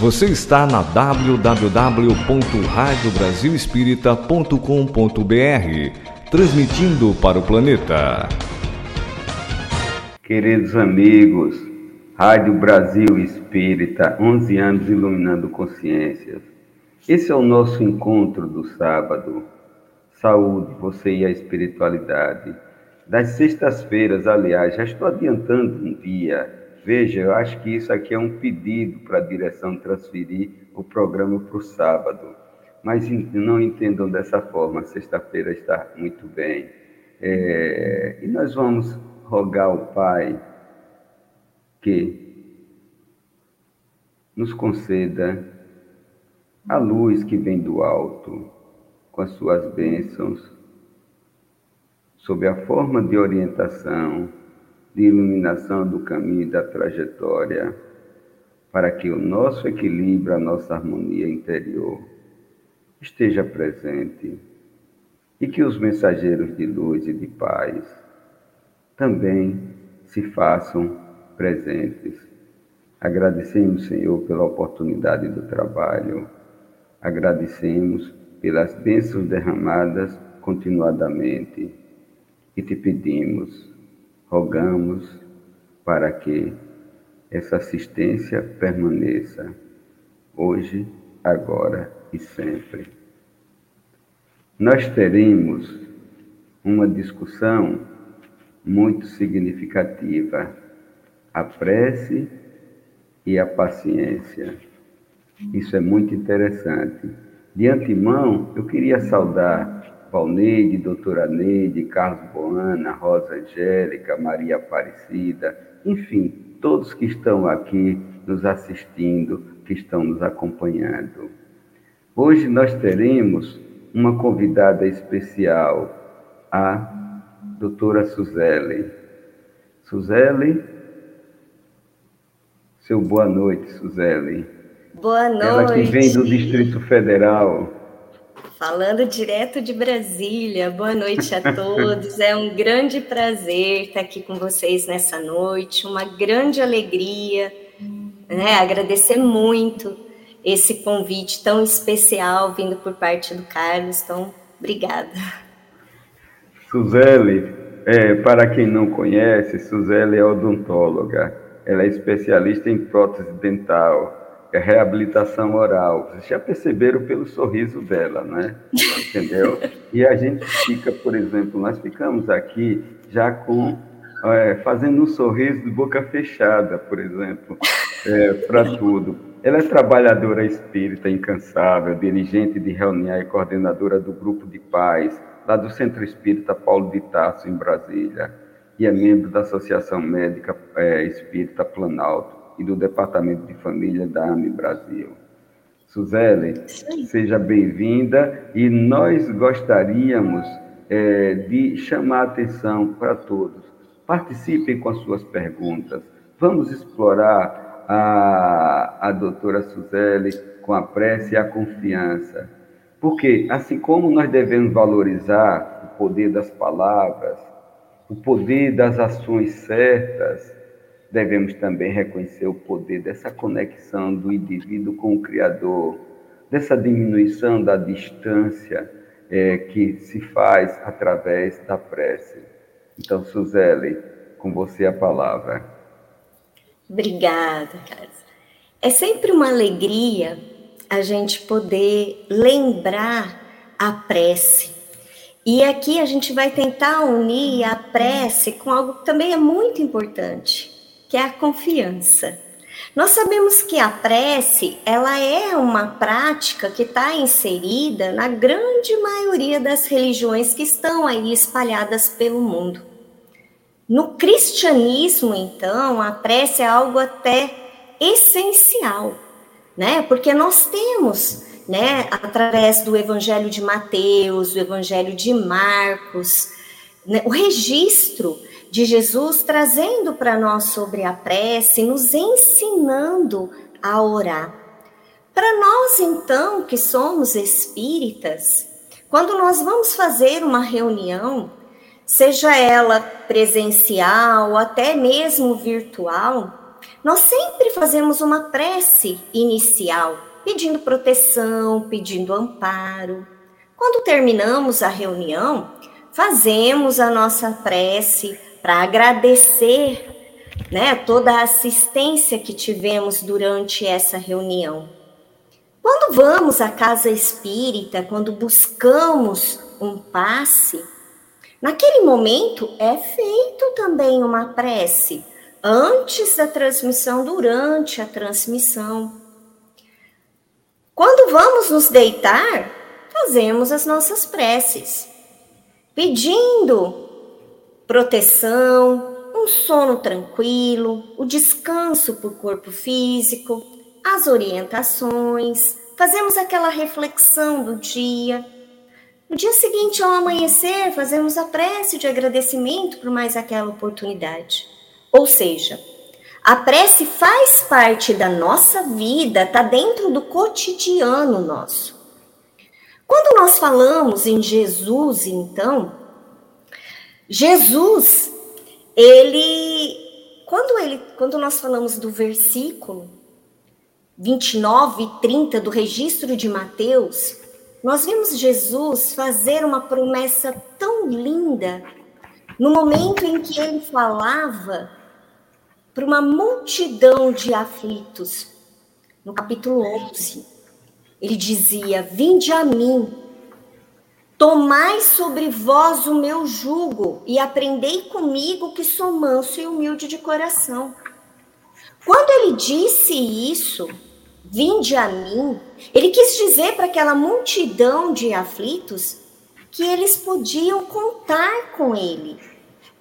Você está na www.radiobrasilespírita.com.br, transmitindo para o planeta. Queridos amigos, Rádio Brasil Espírita, 11 anos iluminando consciências. Esse é o nosso encontro do sábado. Saúde, você e a espiritualidade. Das sextas-feiras, aliás, já estou adiantando um dia Veja, eu acho que isso aqui é um pedido para a direção transferir o programa para o sábado. Mas não entendam dessa forma, sexta-feira está muito bem. É, e nós vamos rogar ao Pai que nos conceda a luz que vem do alto, com as suas bênçãos, sob a forma de orientação de iluminação do caminho da trajetória, para que o nosso equilíbrio, a nossa harmonia interior esteja presente e que os mensageiros de luz e de paz também se façam presentes. Agradecemos, Senhor, pela oportunidade do trabalho, agradecemos pelas bênçãos derramadas continuadamente e te pedimos rogamos para que essa assistência permaneça hoje, agora e sempre. Nós teremos uma discussão muito significativa, a prece e a paciência. Isso é muito interessante. De antemão, eu queria saudar Valneide, doutora Neide, Carlos Boana, Rosa Angélica, Maria Aparecida, enfim, todos que estão aqui nos assistindo, que estão nos acompanhando. Hoje nós teremos uma convidada especial, a doutora Suzele. Suzele, seu boa noite, Suzele. Boa noite. Ela que vem do Distrito Federal. Falando direto de Brasília, boa noite a todos. É um grande prazer estar aqui com vocês nessa noite, uma grande alegria, né? Agradecer muito esse convite tão especial vindo por parte do Carlos. Então, obrigada. Suzele, é, para quem não conhece, Suzele é odontóloga. Ela é especialista em prótese dental reabilitação oral. Vocês já perceberam pelo sorriso dela, né? Entendeu? E a gente fica, por exemplo, nós ficamos aqui já com é, fazendo um sorriso de boca fechada, por exemplo, é, para tudo. Ela é trabalhadora espírita incansável, dirigente de reunião e coordenadora do grupo de paz lá do Centro Espírita Paulo de Tarso, em Brasília, e é membro da Associação Médica é, Espírita Planalto e do Departamento de Família da AME Brasil. Suzele, seja bem-vinda e nós gostaríamos é, de chamar a atenção para todos. Participem com as suas perguntas. Vamos explorar a, a doutora Suzele com a prece e a confiança. Porque, assim como nós devemos valorizar o poder das palavras, o poder das ações certas, devemos também reconhecer o poder dessa conexão do indivíduo com o Criador, dessa diminuição da distância é, que se faz através da prece. Então, Suzele, com você a palavra. Obrigada, Carlos. É sempre uma alegria a gente poder lembrar a prece. E aqui a gente vai tentar unir a prece com algo que também é muito importante, que é a confiança. Nós sabemos que a prece, ela é uma prática que está inserida na grande maioria das religiões que estão aí espalhadas pelo mundo. No cristianismo, então, a prece é algo até essencial, né? Porque nós temos, né, através do Evangelho de Mateus, do Evangelho de Marcos, né, o registro de Jesus trazendo para nós sobre a prece, nos ensinando a orar. Para nós, então, que somos espíritas, quando nós vamos fazer uma reunião, seja ela presencial ou até mesmo virtual, nós sempre fazemos uma prece inicial, pedindo proteção, pedindo amparo. Quando terminamos a reunião, fazemos a nossa prece para agradecer né, toda a assistência que tivemos durante essa reunião. Quando vamos à casa espírita, quando buscamos um passe, naquele momento é feito também uma prece, antes da transmissão, durante a transmissão. Quando vamos nos deitar, fazemos as nossas preces, pedindo proteção, um sono tranquilo, o descanso para o corpo físico, as orientações, fazemos aquela reflexão do dia. No dia seguinte, ao amanhecer, fazemos a prece de agradecimento por mais aquela oportunidade. Ou seja, a prece faz parte da nossa vida, está dentro do cotidiano nosso. Quando nós falamos em Jesus, então, Jesus ele quando ele quando nós falamos do versículo 29 e 30 do registro de Mateus, nós vimos Jesus fazer uma promessa tão linda no momento em que ele falava para uma multidão de aflitos. No capítulo 11, ele dizia: Vinde a mim, Tomai sobre vós o meu jugo e aprendei comigo que sou manso e humilde de coração. Quando ele disse isso, vinde a mim, ele quis dizer para aquela multidão de aflitos que eles podiam contar com ele,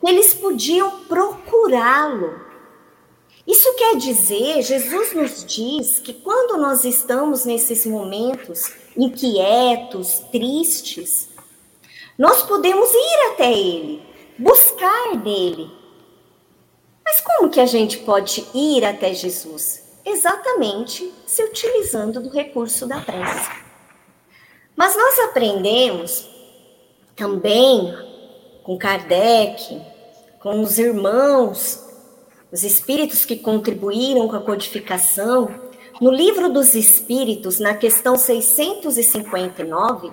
que eles podiam procurá-lo. Isso quer dizer, Jesus nos diz que quando nós estamos nesses momentos inquietos, tristes, nós podemos ir até Ele, buscar dele. Mas como que a gente pode ir até Jesus? Exatamente se utilizando do recurso da prece. Mas nós aprendemos também com Kardec, com os irmãos, os espíritos que contribuíram com a codificação, no livro dos Espíritos, na questão 659,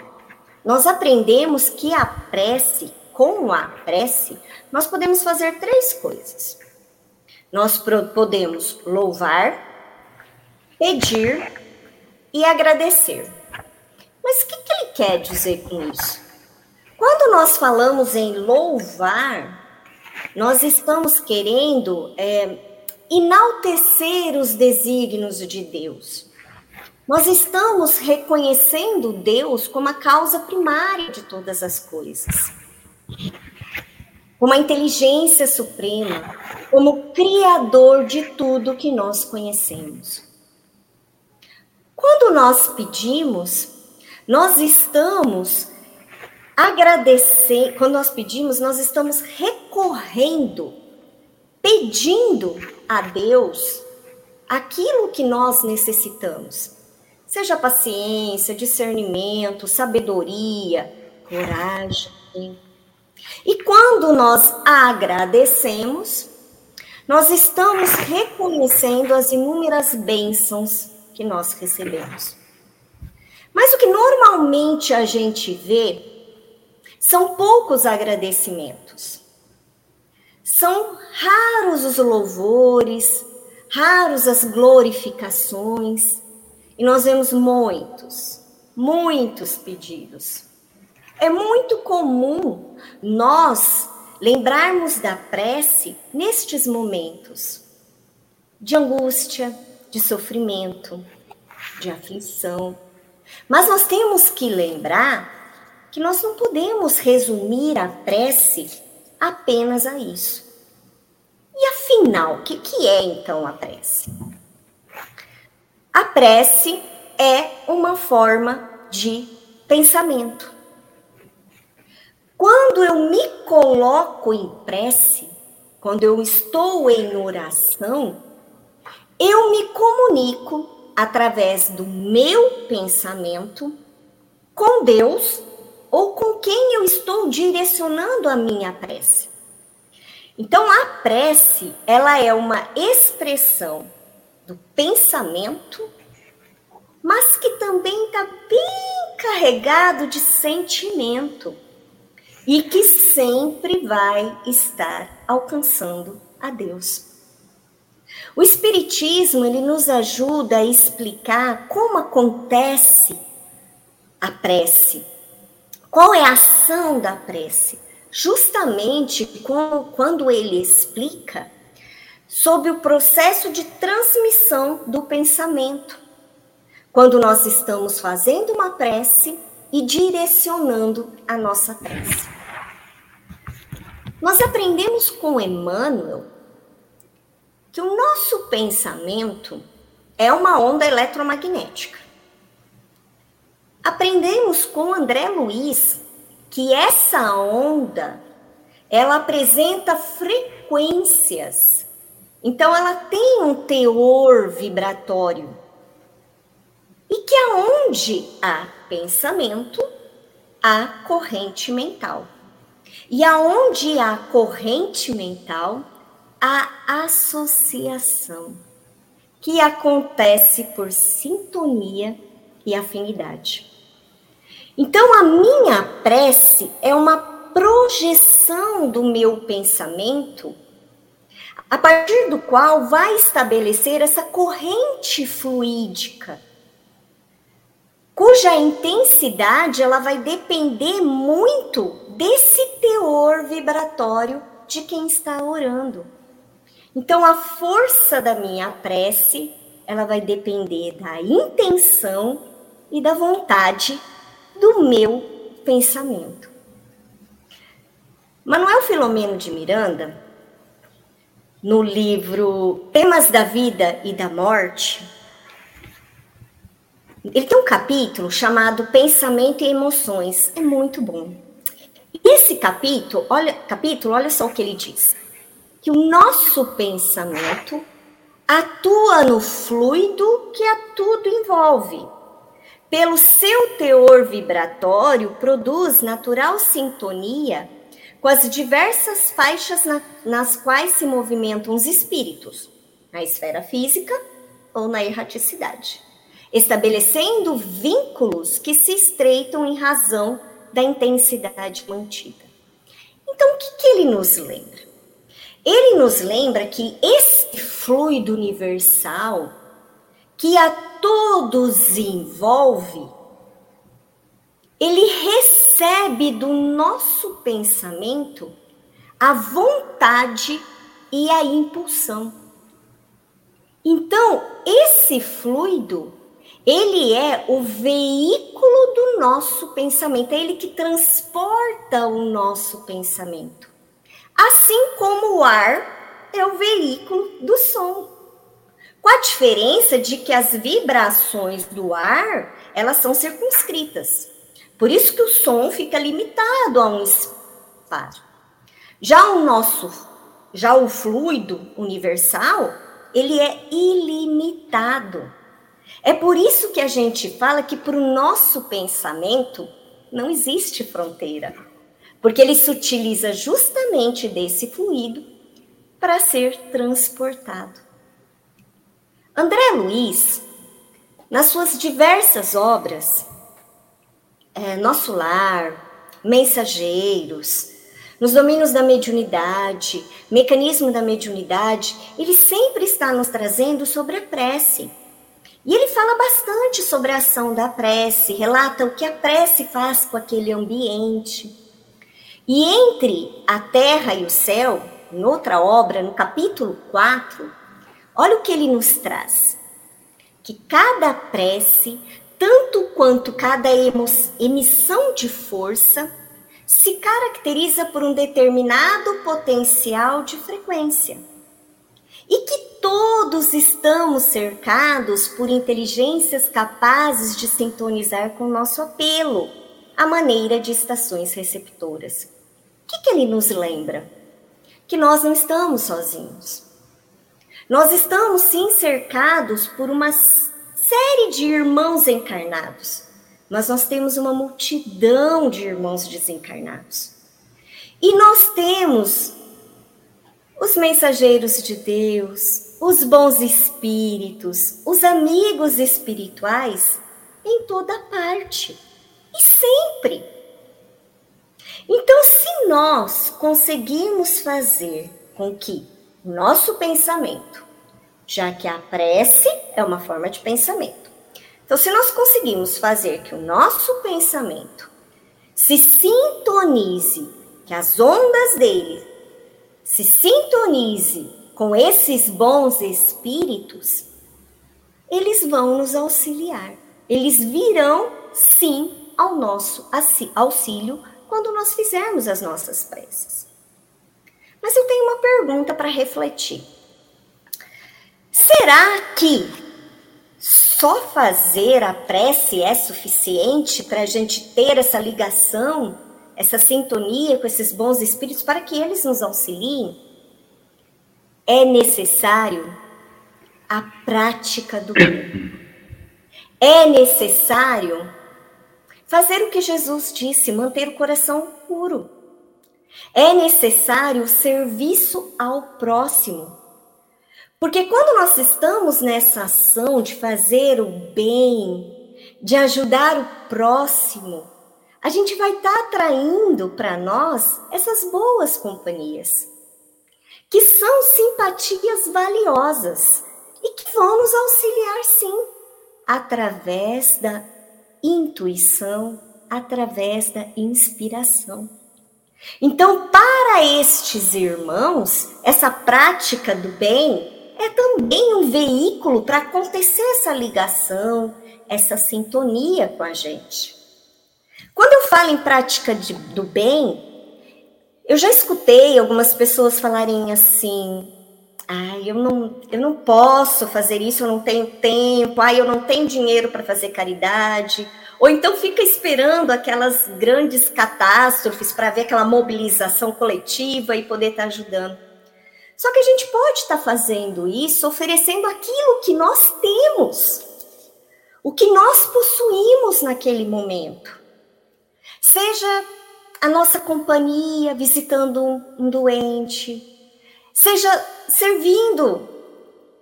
nós aprendemos que a prece, com a prece, nós podemos fazer três coisas. Nós podemos louvar, pedir e agradecer. Mas o que, que ele quer dizer com isso? Quando nós falamos em louvar, nós estamos querendo é, enaltecer os desígnios de Deus. Nós estamos reconhecendo Deus como a causa primária de todas as coisas. Como a inteligência suprema, como criador de tudo que nós conhecemos. Quando nós pedimos, nós estamos agradecendo, quando nós pedimos, nós estamos recorrendo, pedindo a Deus aquilo que nós necessitamos. Seja paciência, discernimento, sabedoria, coragem. E quando nós agradecemos, nós estamos reconhecendo as inúmeras bênçãos que nós recebemos. Mas o que normalmente a gente vê são poucos agradecimentos. São raros os louvores, raros as glorificações, e nós vemos muitos, muitos pedidos. É muito comum nós lembrarmos da prece nestes momentos de angústia, de sofrimento, de aflição. Mas nós temos que lembrar que nós não podemos resumir a prece apenas a isso. E afinal, o que, é então a prece? A prece é uma forma de pensamento. Quando eu me coloco em prece, quando eu estou em oração, eu me comunico através do meu pensamento com Deus ou com quem eu estou direcionando a minha prece. Então, a prece, ela é uma expressão do pensamento, mas que também está bem carregado de sentimento e que sempre vai estar alcançando a Deus. O espiritismo ele nos ajuda a explicar como acontece a prece. Qual é a ação da prece? Justamente quando ele explica sobre o processo de transmissão do pensamento. Quando nós estamos fazendo uma prece e direcionando a nossa prece. Nós aprendemos com Emmanuel que o nosso pensamento é uma onda eletromagnética. Aprendemos com André Luiz que essa onda ela apresenta frequências. Então ela tem um teor vibratório. E que aonde há pensamento, há corrente mental. E aonde há corrente mental, há associação, que acontece por sintonia e afinidade. Então, a minha prece é uma projeção do meu pensamento, a partir do qual vai estabelecer essa corrente fluídica, cuja intensidade ela vai depender muito desse teor vibratório de quem está orando. Então, a força da minha prece, ela vai depender da intenção e da vontade do meu pensamento. Manuel Filomeno de Miranda, no livro Temas da Vida e da Morte, ele tem um capítulo chamado Pensamento e Emoções. É muito bom. Esse capítulo, olha, capítulo, olha só o que ele diz que o nosso pensamento atua no fluido que a tudo envolve. Pelo seu teor vibratório, produz natural sintonia com as diversas faixas na, nas quais se movimentam os espíritos, na esfera física ou na erraticidade, estabelecendo vínculos que se estreitam em razão da intensidade mantida. Então, o que, que ele nos lembra? Ele nos lembra que esse fluido universal que a todos envolve, ele do nosso pensamento a vontade e a impulsão. Então, esse fluido, ele é o veículo do nosso pensamento, é ele que transporta o nosso pensamento. Assim como o ar é o veículo do som. Com a diferença de que as vibrações do ar, elas são circunscritas. Por isso que o som fica limitado a um espaço. Já o nosso, já o fluido universal, ele é ilimitado. É por isso que a gente fala que para o nosso pensamento não existe fronteira porque ele se utiliza justamente desse fluido para ser transportado. André Luiz, nas suas diversas obras, é, Nosso Lar, Mensageiros, nos domínios da mediunidade, mecanismo da mediunidade, ele sempre está nos trazendo sobre a prece. E ele fala bastante sobre a ação da prece, relata o que a prece faz com aquele ambiente. E entre a terra e o céu, em outra obra, no capítulo 4, olha o que ele nos traz. Que cada prece, tanto quanto cada emissão de força, se caracteriza por um determinado potencial de frequência. E que todos estamos cercados por inteligências capazes de sintonizar com o nosso apelo, à maneira de estações receptoras. O que, que ele nos lembra? Que nós não estamos sozinhos. Nós estamos sim cercados por uma série de irmãos encarnados, mas nós temos uma multidão de irmãos desencarnados. E nós temos os mensageiros de Deus, os bons espíritos, os amigos espirituais em toda parte e sempre. Então, se nós conseguirmos fazer com que nosso pensamento, já que a prece é uma forma de pensamento, então, se nós conseguimos fazer que o nosso pensamento se sintonize, que as ondas dele se sintonize com esses bons espíritos, eles vão nos auxiliar. Eles virão, sim, ao nosso auxílio quando nós fizermos as nossas preces. Mas eu tenho uma pergunta para refletir. Será que só fazer a prece é suficiente para a gente ter essa ligação, essa sintonia com esses bons espíritos para que eles nos auxiliem? É necessário a prática do bem. É necessário fazer o que Jesus disse, manter o coração puro. É necessário o serviço ao próximo porque quando nós estamos nessa ação de fazer o bem, de ajudar o próximo, a gente vai estar tá atraindo para nós essas boas companhias, que são simpatias valiosas e que vão nos auxiliar sim, através da intuição, através da inspiração. Então, para estes irmãos, essa prática do bem é também um veículo para acontecer essa ligação, essa sintonia com a gente. Quando eu falo em prática de, do bem, eu já escutei algumas pessoas falarem assim: ah, eu não, eu não posso fazer isso, eu não tenho tempo, ah, eu não tenho dinheiro para fazer caridade. Ou então fica esperando aquelas grandes catástrofes para ver aquela mobilização coletiva e poder estar tá ajudando. Só que a gente pode estar tá fazendo isso oferecendo aquilo que nós temos, o que nós possuímos naquele momento. Seja a nossa companhia visitando um doente, seja servindo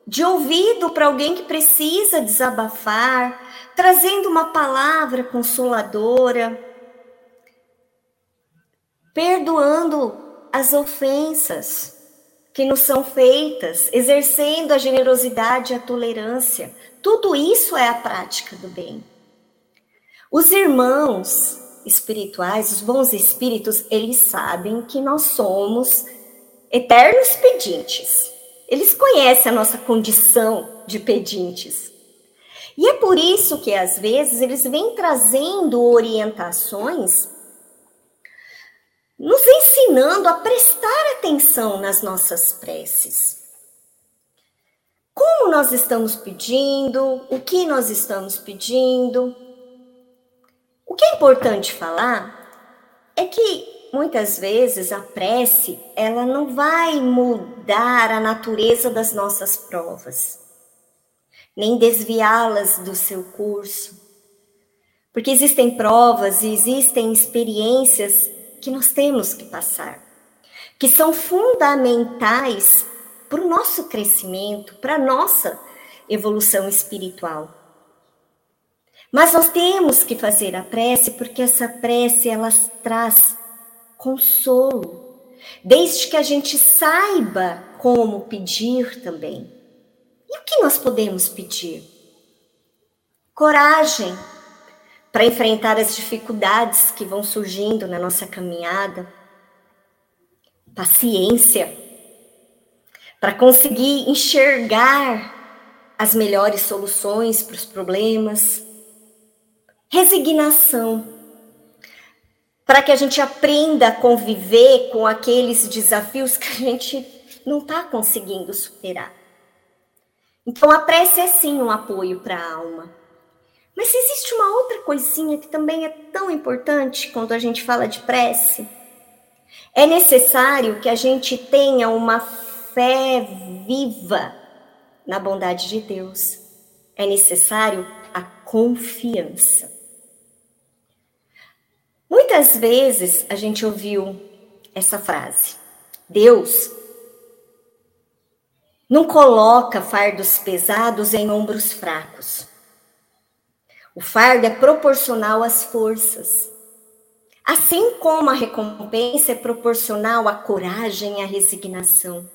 de ouvido para alguém que precisa desabafar, trazendo uma palavra consoladora, perdoando as ofensas que nos são feitas, exercendo a generosidade e a tolerância. Tudo isso é a prática do bem. Os irmãos espirituais, os bons espíritos, eles sabem que nós somos eternos pedintes. Eles conhecem a nossa condição de pedintes. E é por isso que às vezes eles vêm trazendo orientações nos ensinando a prestar atenção nas nossas preces. Como nós estamos pedindo, o que nós estamos pedindo. O que é importante falar é que muitas vezes a prece, ela não vai mudar a natureza das nossas provas, nem desviá-las do seu curso. Porque existem provas e existem experiências que nós temos que passar, que são fundamentais para o nosso crescimento, para a nossa evolução espiritual. Mas nós temos que fazer a prece porque essa prece ela traz consolo, desde que a gente saiba como pedir também. E o que nós podemos pedir? Coragem, para enfrentar as dificuldades que vão surgindo na nossa caminhada, paciência, para conseguir enxergar as melhores soluções para os problemas, resignação, para que a gente aprenda a conviver com aqueles desafios que a gente não está conseguindo superar. Então, a prece é sim um apoio para a alma mas existe uma outra coisinha que também é tão importante quando a gente fala de prece. É necessário que a gente tenha uma fé viva na bondade de Deus. É necessário a confiança. Muitas vezes a gente ouviu essa frase: Deus não coloca fardos pesados em ombros fracos. O fardo é proporcional às forças. Assim como a recompensa é proporcional à coragem e à resignação.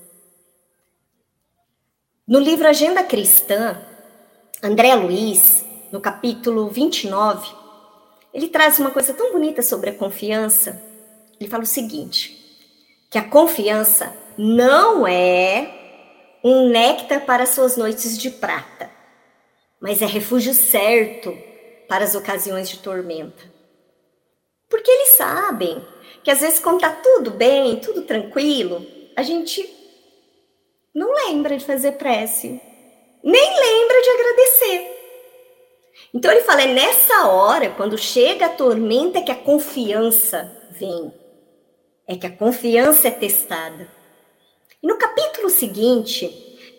No livro Agenda Cristã, André Luiz, no capítulo 29, ele traz uma coisa tão bonita sobre a confiança. Ele fala o seguinte: que a confiança não é um néctar para suas noites de prata, mas é refúgio certo para as ocasiões de tormenta. Porque eles sabem que às vezes, quando está tudo bem, tudo tranquilo, a gente não lembra de fazer prece, nem lembra de agradecer. Então ele fala: é nessa hora, quando chega a tormenta, que a confiança vem. É que a confiança é testada. E no capítulo seguinte,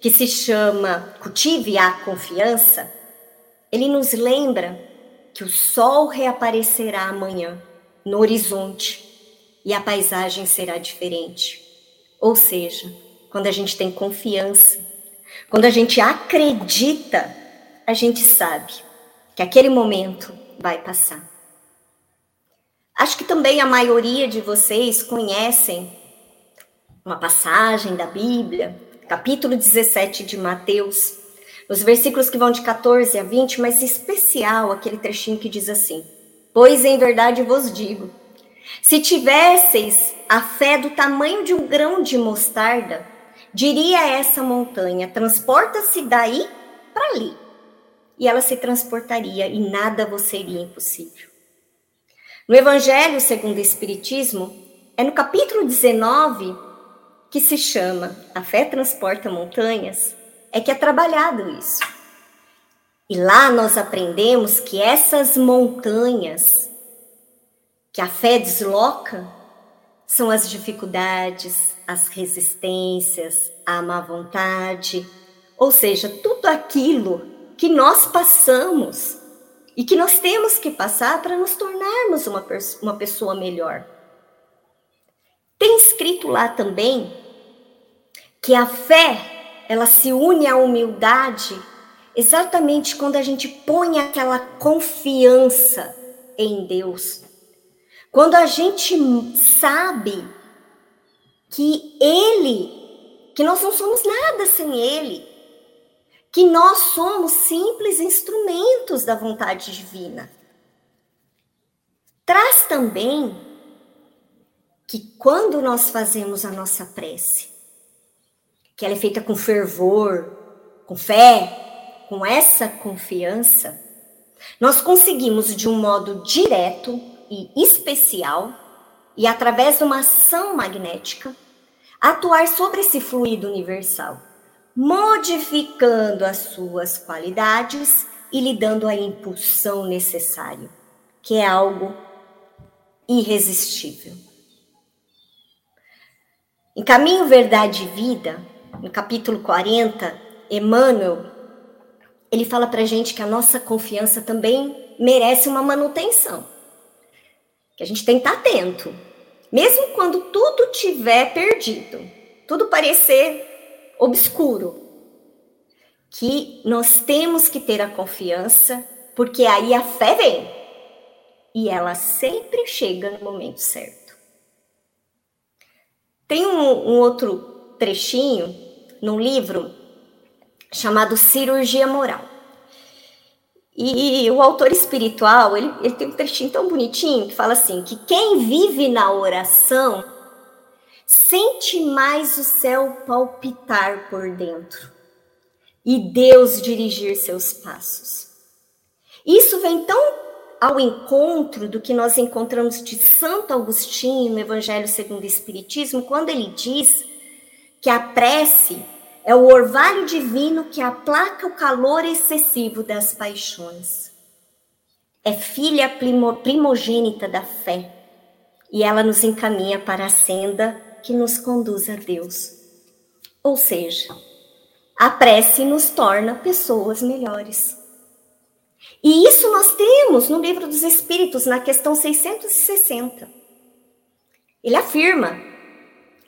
que se chama Cultive a Confiança, ele nos lembra que o sol reaparecerá amanhã no horizonte e a paisagem será diferente. Ou seja, quando a gente tem confiança, quando a gente acredita, a gente sabe que aquele momento vai passar. Acho que também a maioria de vocês conhecem uma passagem da Bíblia, capítulo 17 de Mateus, os versículos que vão de 14 a 20, mas especial aquele trechinho que diz assim: Pois em verdade vos digo, se tivesseis a fé do tamanho de um grão de mostarda, diria a essa montanha: transporta-se daí para ali e ela se transportaria e nada vos seria impossível. No Evangelho segundo o Espiritismo, é no capítulo 19 que se chama A Fé Transporta Montanhas, é que é trabalhado isso. E lá nós aprendemos que essas montanhas que a fé desloca são as dificuldades, as resistências, a má vontade, ou seja, tudo aquilo que nós passamos e que nós temos que passar para nos tornarmos uma, uma pessoa melhor. Tem escrito lá também que a fé, ela se une à humildade exatamente quando a gente põe aquela confiança em Deus. Quando a gente sabe que Ele, que nós não somos nada sem Ele, que nós somos simples instrumentos da vontade divina. Traz também que quando nós fazemos a nossa prece, que ela é feita com fervor, com fé, com essa confiança, nós conseguimos de um modo direto e especial e através de uma ação magnética atuar sobre esse fluido universal modificando as suas qualidades e lhe dando a impulsão necessária, que é algo irresistível. Em Caminho, Verdade e Vida, no capítulo 40, Emmanuel, ele fala para gente que a nossa confiança também merece uma manutenção. Que a gente tem que estar atento. Mesmo quando tudo tiver perdido, tudo parecer obscuro. Que nós temos que ter a confiança, porque aí a fé vem. E ela sempre chega no momento certo. Tem um, um outro trechinho num livro chamado Cirurgia Moral. E o autor espiritual, ele, ele tem um trechinho tão bonitinho que fala assim, que quem vive na oração Sente mais o céu palpitar por dentro e Deus dirigir seus passos. Isso vem tão ao encontro do que nós encontramos de Santo Agostinho no Evangelho segundo o Espiritismo, quando ele diz que a prece é o orvalho divino que aplaca o calor excessivo das paixões. É filha primogênita da fé e ela nos encaminha para a senda que nos conduz a Deus. Ou seja, a prece nos torna pessoas melhores. E isso nós temos no Livro dos Espíritos, na questão 660. Ele afirma: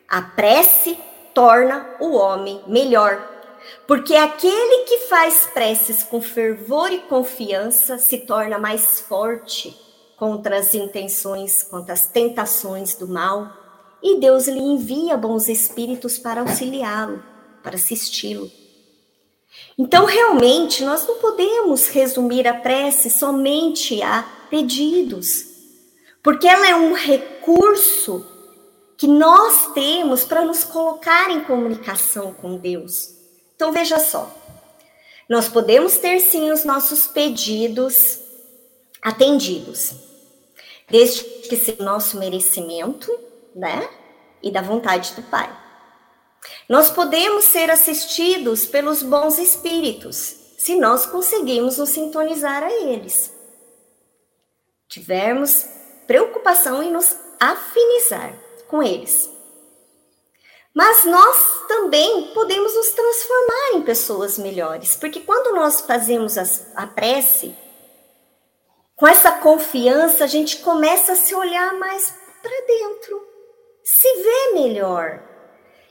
a prece torna o homem melhor, porque aquele que faz preces com fervor e confiança se torna mais forte contra as intenções, contra as tentações do mal, e Deus lhe envia bons espíritos para auxiliá-lo, para assisti-lo. Então, realmente, nós não podemos resumir a prece somente a pedidos, porque ela é um recurso que nós temos para nos colocar em comunicação com Deus. Então, veja só. Nós podemos ter sim os nossos pedidos atendidos, desde que seja o nosso merecimento, né? E da vontade do Pai. Nós podemos ser assistidos pelos bons espíritos, se nós conseguirmos nos sintonizar a eles. Tivermos preocupação em nos afinizar com eles. Mas nós também podemos nos transformar em pessoas melhores, porque quando nós fazemos a prece, com essa confiança, a gente começa a se olhar mais para dentro, se vê melhor.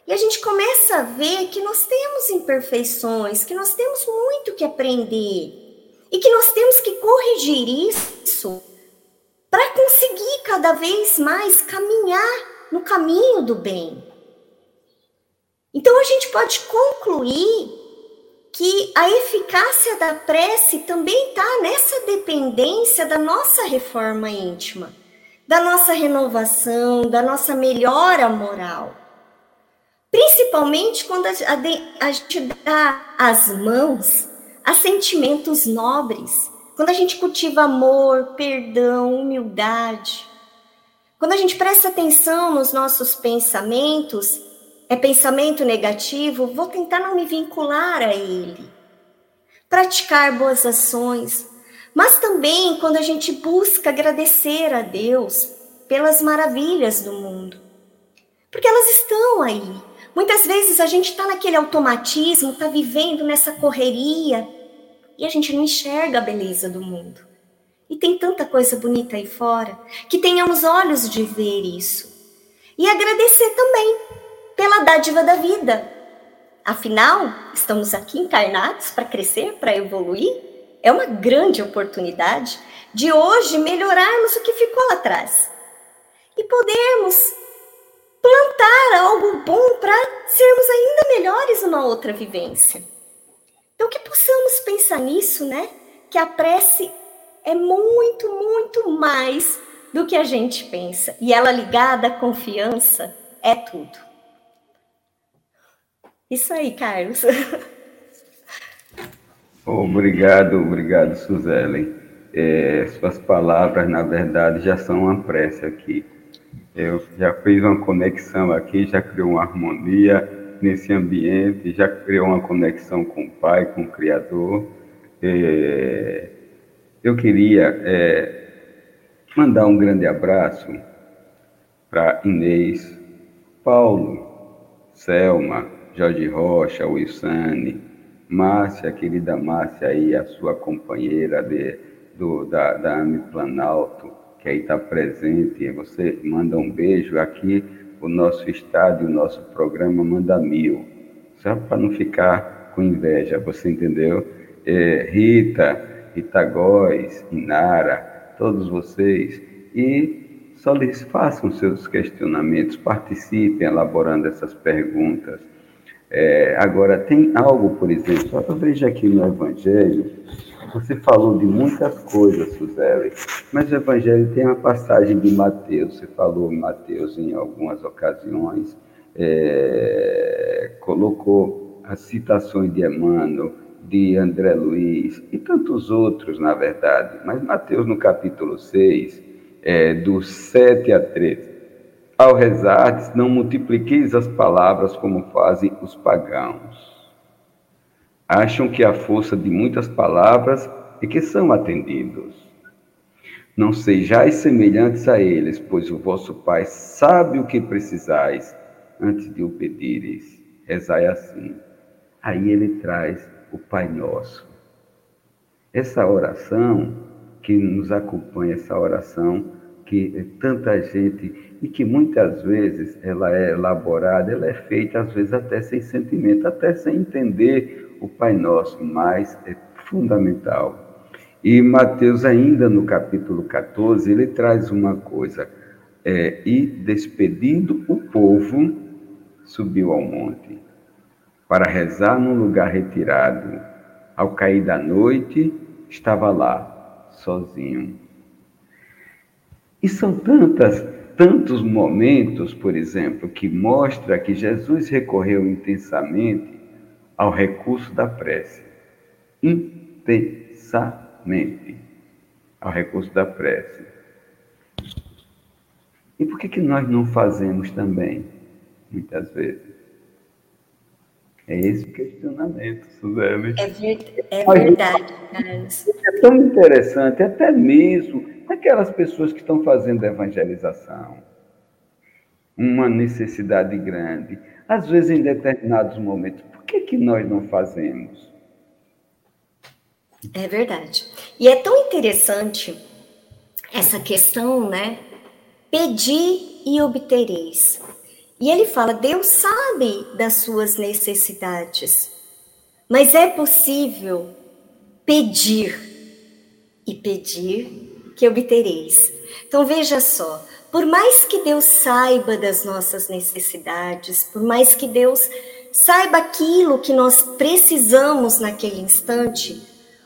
E a gente começa a ver que nós temos imperfeições, que nós temos muito que aprender e que nós temos que corrigir isso para conseguir cada vez mais caminhar no caminho do bem. Então a gente pode concluir que a eficácia da prece também está nessa dependência da nossa reforma íntima, da nossa renovação, da nossa melhora moral. Principalmente quando a, gente dá as mãos a sentimentos nobres, quando a gente cultiva amor, perdão, humildade, quando a gente presta atenção nos nossos pensamentos, é pensamento negativo, vou tentar não me vincular a ele. Praticar boas ações, mas também quando a gente busca agradecer a Deus pelas maravilhas do mundo. Porque elas estão aí. Muitas vezes a gente está naquele automatismo, está vivendo nessa correria e a gente não enxerga a beleza do mundo. E tem tanta coisa bonita aí fora, que tenhamos olhos de ver isso. E agradecer também pela dádiva da vida. Afinal, estamos aqui encarnados para crescer, para evoluir. É uma grande oportunidade de hoje melhorarmos o que ficou lá atrás e podermos plantar algo bom para sermos ainda melhores numa outra vivência. Então, que possamos pensar nisso, né? Que a prece é muito, muito mais do que a gente pensa. E ela ligada à confiança é tudo. Isso aí, Carlos. Obrigado, obrigado, Suzelen. É, suas palavras, na verdade, já são uma prece aqui. Eu já fiz uma conexão aqui, já criou uma harmonia nesse ambiente, já criou uma conexão com o Pai, com o Criador. É, eu queria é, mandar um grande abraço para Inês, Paulo, Selma, Jorge Rocha, Wilsane, Márcia, querida Márcia aí, a sua companheira de, do, da, da Planalto, que aí está presente. Você manda um beijo aqui, o nosso estádio, o nosso programa manda mil, só para não ficar com inveja, você entendeu? É, Rita, Itagóis, Inara, todos vocês, e só lhes façam seus questionamentos, participem elaborando essas perguntas. É, agora, tem algo, por exemplo, eu vejo aqui no Evangelho, você falou de muitas coisas, Suzelle, mas o Evangelho tem uma passagem de Mateus, você falou Mateus em algumas ocasiões, é, colocou as citações de Emmanuel, de André Luiz e tantos outros, na verdade. Mas Mateus, no capítulo 6, é, do 7 a 13. Ao rezar, não multipliqueis as palavras como fazem os pagãos. Acham que a força de muitas palavras é que são atendidos. Não sejais semelhantes a eles, pois o vosso Pai sabe o que precisais antes de o pedires. Rezai assim. Aí ele traz o Pai Nosso. Essa oração que nos acompanha, essa oração que tanta gente e que muitas vezes ela é elaborada, ela é feita às vezes até sem sentimento, até sem entender o Pai Nosso, mas é fundamental. E Mateus ainda no capítulo 14, ele traz uma coisa, é, e despedindo o povo, subiu ao monte para rezar num lugar retirado. Ao cair da noite, estava lá, sozinho. E são tantas, tantos momentos, por exemplo, que mostra que Jesus recorreu intensamente ao recurso da prece. Intensamente ao recurso da prece. E por que, que nós não fazemos também, muitas vezes? É esse o questionamento, Suzane. É, ver, é verdade, Carlos. É tão interessante, até mesmo aquelas pessoas que estão fazendo evangelização. Uma necessidade grande. Às vezes, em determinados momentos, por que, que nós não fazemos? É verdade. E é tão interessante essa questão, né? Pedi e obtereis. E ele fala: Deus sabe das suas necessidades, mas é possível pedir e pedir que obtereis. Então veja só, por mais que Deus saiba das nossas necessidades, por mais que Deus saiba aquilo que nós precisamos naquele instante,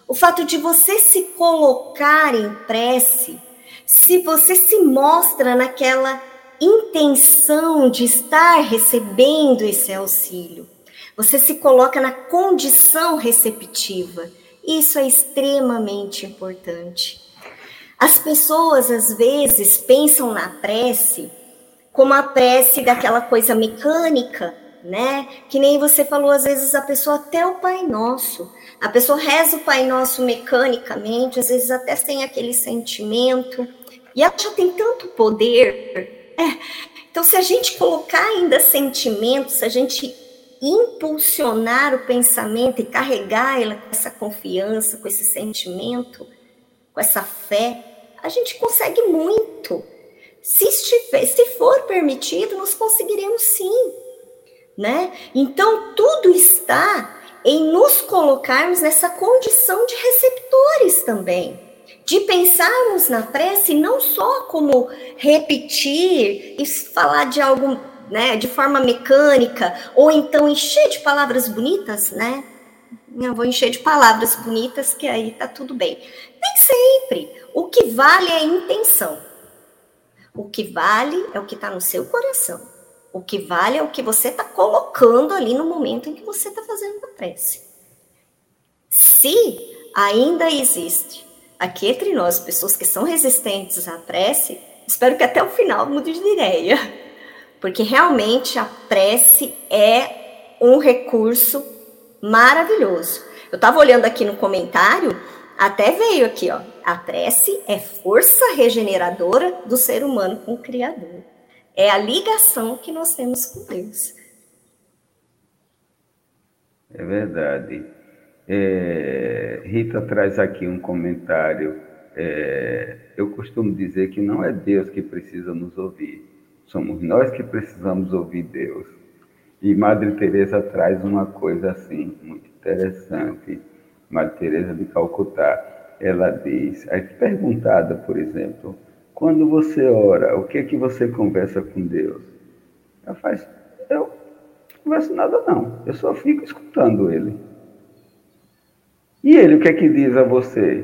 o fato de você se colocar em prece se você se mostra naquela intenção de estar recebendo esse auxílio, você se coloca na condição receptiva. Isso é extremamente importante. As pessoas às vezes pensam na prece como a prece daquela coisa mecânica, né? Que nem você falou, às vezes a pessoa até o Pai Nosso. A pessoa reza o Pai Nosso mecanicamente, às vezes até sem aquele sentimento. E ela já tem tanto poder. É. Então, se a gente colocar ainda sentimentos, se a gente impulsionar o pensamento e carregar ela com essa confiança, com esse sentimento, com essa fé, a gente consegue muito. Se, estiver, se for permitido, nós conseguiremos sim né? Então, tudo está em nos colocarmos nessa condição de receptores também, de pensarmos na prece não só como repetir e falar de algo, né, de forma mecânica, ou então encher de palavras bonitas, né? Eu vou encher de palavras bonitas que aí tá tudo bem. Nem sempre. O que vale é a intenção. O que vale é o que está no seu coração. O que vale é o que você está colocando ali no momento em que você está fazendo a prece. Se ainda existe aqui entre nós pessoas que são resistentes à prece, espero que até o final mude de ideia. Porque realmente a prece é um recurso maravilhoso. Eu estava olhando aqui no comentário, até veio aqui, ó. A prece é força regeneradora do ser humano com o Criador. É a ligação que nós temos com Deus. É verdade. É, Rita traz aqui um comentário. É, eu costumo dizer que não é Deus que precisa nos ouvir, somos nós que precisamos ouvir Deus. E Madre Teresa traz uma coisa assim muito interessante. Madre Teresa de Calcutá, ela diz, aí perguntada, por exemplo, quando você ora, o que é que você conversa com Deus? Ela faz, eu não converso nada não, eu só fico escutando Ele. E Ele, o que é que diz a você?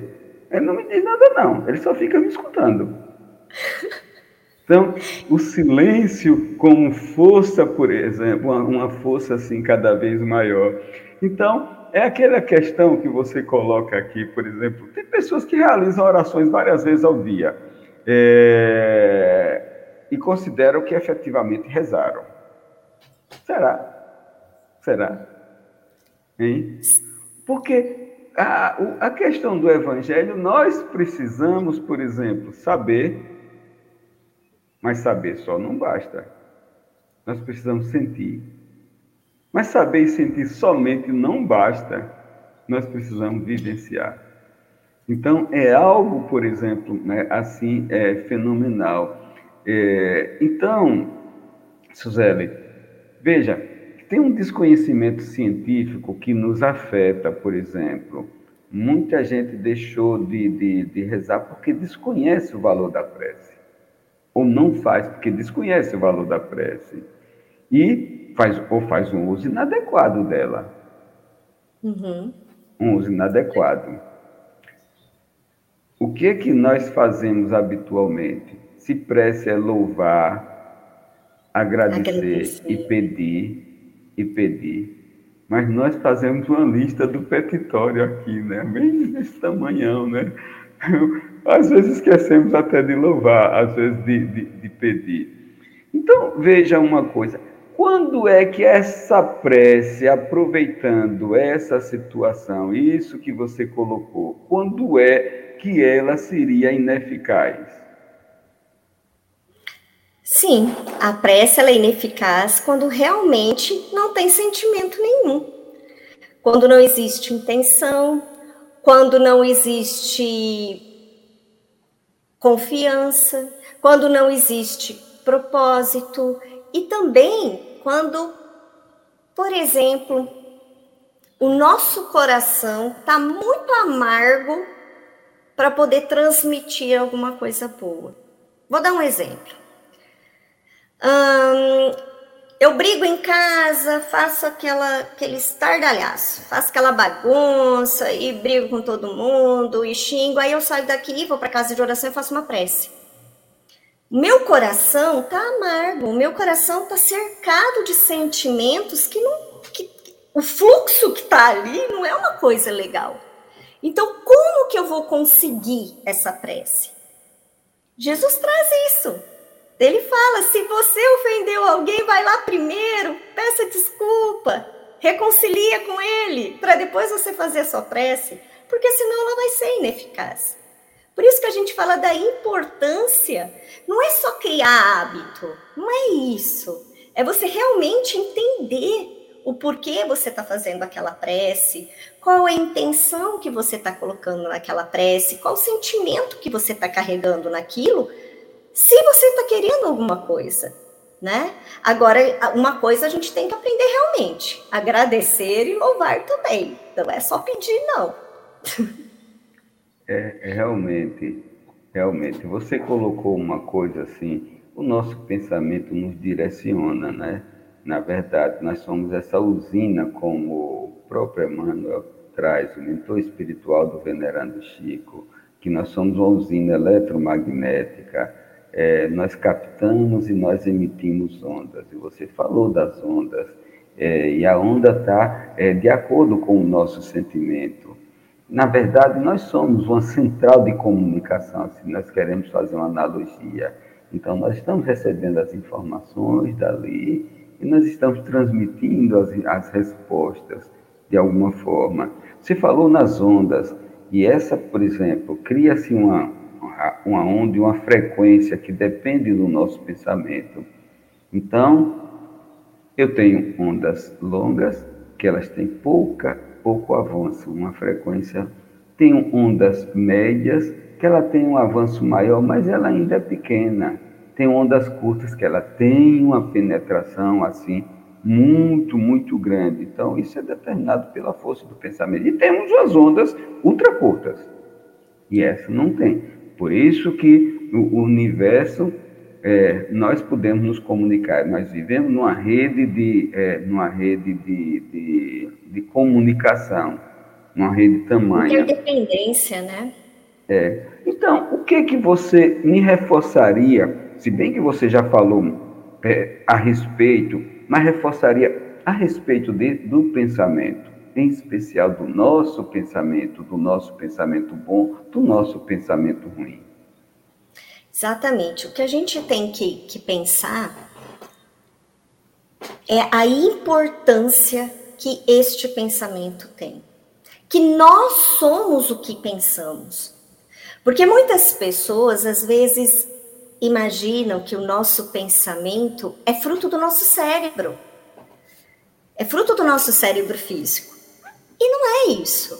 Ele não me diz nada não, Ele só fica me escutando. Então, o silêncio como força, por exemplo, uma força assim cada vez maior. Então, é aquela questão que você coloca aqui, por exemplo, tem pessoas que realizam orações várias vezes ao dia é, e consideram que efetivamente rezaram. Será? Será? Hein? Porque a, a questão do evangelho, nós precisamos, por exemplo, saber, mas saber só não basta. Nós precisamos sentir. Mas saber e sentir somente não basta. Nós precisamos vivenciar. Então, é algo, por exemplo, né, assim, é fenomenal. É, então, Suzele, veja, tem um desconhecimento científico que nos afeta, por exemplo. Muita gente deixou de, de, de rezar porque desconhece o valor da prece. Ou não faz porque desconhece o valor da prece. E faz, ou faz um uso inadequado dela. Uhum. Um uso inadequado. O que é que nós fazemos habitualmente? Se prece é louvar, agradecer, agradecer. e pedir, e pedir. Mas nós fazemos uma lista do petitório aqui, né? Bem desse tamanhão, né? Às vezes esquecemos até de louvar, às vezes de, de, de pedir. Então, veja uma coisa. Quando é que essa prece, aproveitando essa situação, isso que você colocou, quando é que ela seria ineficaz. Sim, a prece é ineficaz quando realmente não tem sentimento nenhum. Quando não existe intenção, quando não existe confiança, quando não existe propósito e também quando, por exemplo, o nosso coração está muito amargo para poder transmitir alguma coisa boa. Vou dar um exemplo. Hum, eu brigo em casa, faço aquela, aquele estardalhaço, faço aquela bagunça e brigo com todo mundo e xingo. Aí eu saio daqui, vou para casa de oração e faço uma prece. Meu coração tá amargo, meu coração tá cercado de sentimentos que não. Que, o fluxo que tá ali não é uma coisa legal. Então, como que eu vou conseguir essa prece? Jesus traz isso. Ele fala: se você ofendeu alguém, vai lá primeiro, peça desculpa, reconcilia com ele, para depois você fazer a sua prece, porque senão ela vai ser ineficaz. Por isso que a gente fala da importância, não é só criar hábito, não é isso. É você realmente entender o porquê você está fazendo aquela prece, qual é a intenção que você está colocando naquela prece, qual o sentimento que você está carregando naquilo, se você está querendo alguma coisa, né? Agora, uma coisa a gente tem que aprender realmente, agradecer e louvar também. Não é só pedir, não. É, é realmente, realmente. Você colocou uma coisa assim, o nosso pensamento nos direciona, né? Na verdade, nós somos essa usina, como o próprio Emmanuel traz, o mentor espiritual do Venerando Chico, que nós somos uma usina eletromagnética, é, nós captamos e nós emitimos ondas. E você falou das ondas, é, e a onda está é, de acordo com o nosso sentimento. Na verdade, nós somos uma central de comunicação, se nós queremos fazer uma analogia. Então, nós estamos recebendo as informações dali e nós estamos transmitindo as, as respostas de alguma forma. Você falou nas ondas, e essa, por exemplo, cria-se uma, uma onda e uma frequência que depende do nosso pensamento. Então, eu tenho ondas longas, que elas têm pouca, pouco avanço, uma frequência. Tenho ondas médias, que ela tem um avanço maior, mas ela ainda é pequena tem ondas curtas que ela tem uma penetração assim muito, muito grande. Então, isso é determinado pela força do pensamento. E temos as ondas ultra curtas. E essa não tem. Por isso que o universo, é, nós podemos nos comunicar. Nós vivemos numa rede de, é, numa rede de, de, de comunicação, numa rede tamanha. Interdependência, né? É. Então, o que que você me reforçaria se bem que você já falou é, a respeito, mas reforçaria a respeito de, do pensamento, em especial do nosso pensamento, do nosso pensamento bom, do nosso pensamento ruim. Exatamente. O que a gente tem que, que pensar é a importância que este pensamento tem. Que nós somos o que pensamos. Porque muitas pessoas, às vezes, imaginam que o nosso pensamento é fruto do nosso cérebro. É fruto do nosso cérebro físico. E não é isso.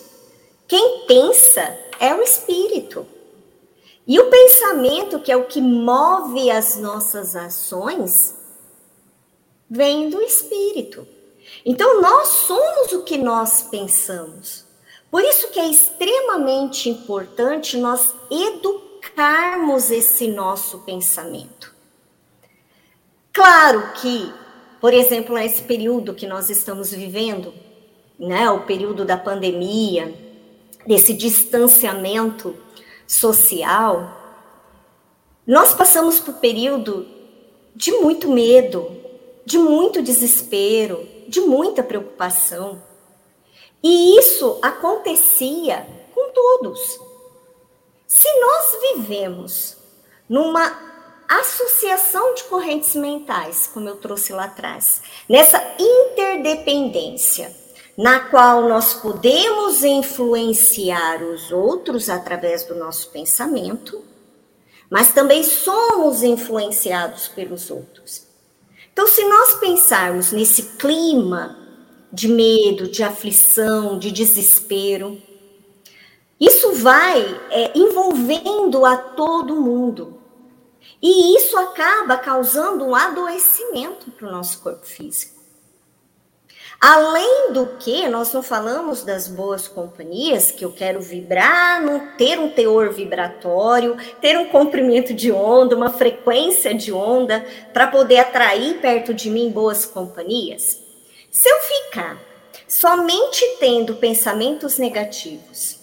Quem pensa é o espírito. E o pensamento, que é o que move as nossas ações, vem do espírito. Então, nós somos o que nós pensamos. Por isso que é extremamente importante nós educarmos esse nosso pensamento. Claro que, por exemplo, nesse período que nós estamos vivendo, né, o período da pandemia, desse distanciamento social, nós passamos por período de muito medo, de muito desespero, de muita preocupação. E isso acontecia com todos. Se nós vivemos numa associação de correntes mentais, como eu trouxe lá atrás, nessa interdependência, na qual nós podemos influenciar os outros através do nosso pensamento, mas também somos influenciados pelos outros. Então, se nós pensarmos nesse clima de medo, de aflição, de desespero. Isso vai é, envolvendo a todo mundo. E isso acaba causando um adoecimento para o nosso corpo físico. Além do que, nós não falamos das boas companhias, que eu quero vibrar, ter um teor vibratório, ter um comprimento de onda, uma frequência de onda, para poder atrair perto de mim boas companhias. Se eu ficar somente tendo pensamentos negativos,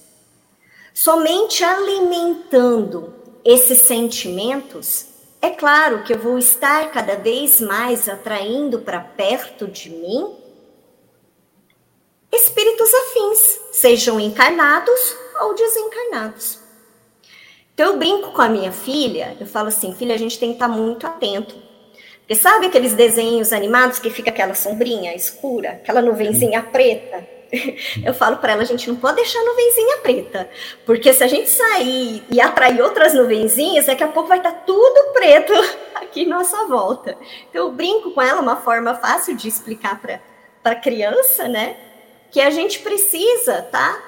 somente alimentando esses sentimentos, é claro que eu vou estar cada vez mais atraindo para perto de mim espíritos afins, sejam encarnados ou desencarnados. Então eu brinco com a minha filha, eu falo assim, filha, a gente tem que estar muito atento porque sabe aqueles desenhos animados que fica aquela sombrinha escura, aquela nuvenzinha preta? Eu falo para ela, a gente não pode deixar a nuvenzinha preta, porque se a gente sair e atrair outras nuvenzinhas, daqui a pouco vai estar tá tudo preto aqui nossa volta. Então eu brinco com ela, uma forma fácil de explicar para a criança, né? Que a gente precisa, tá?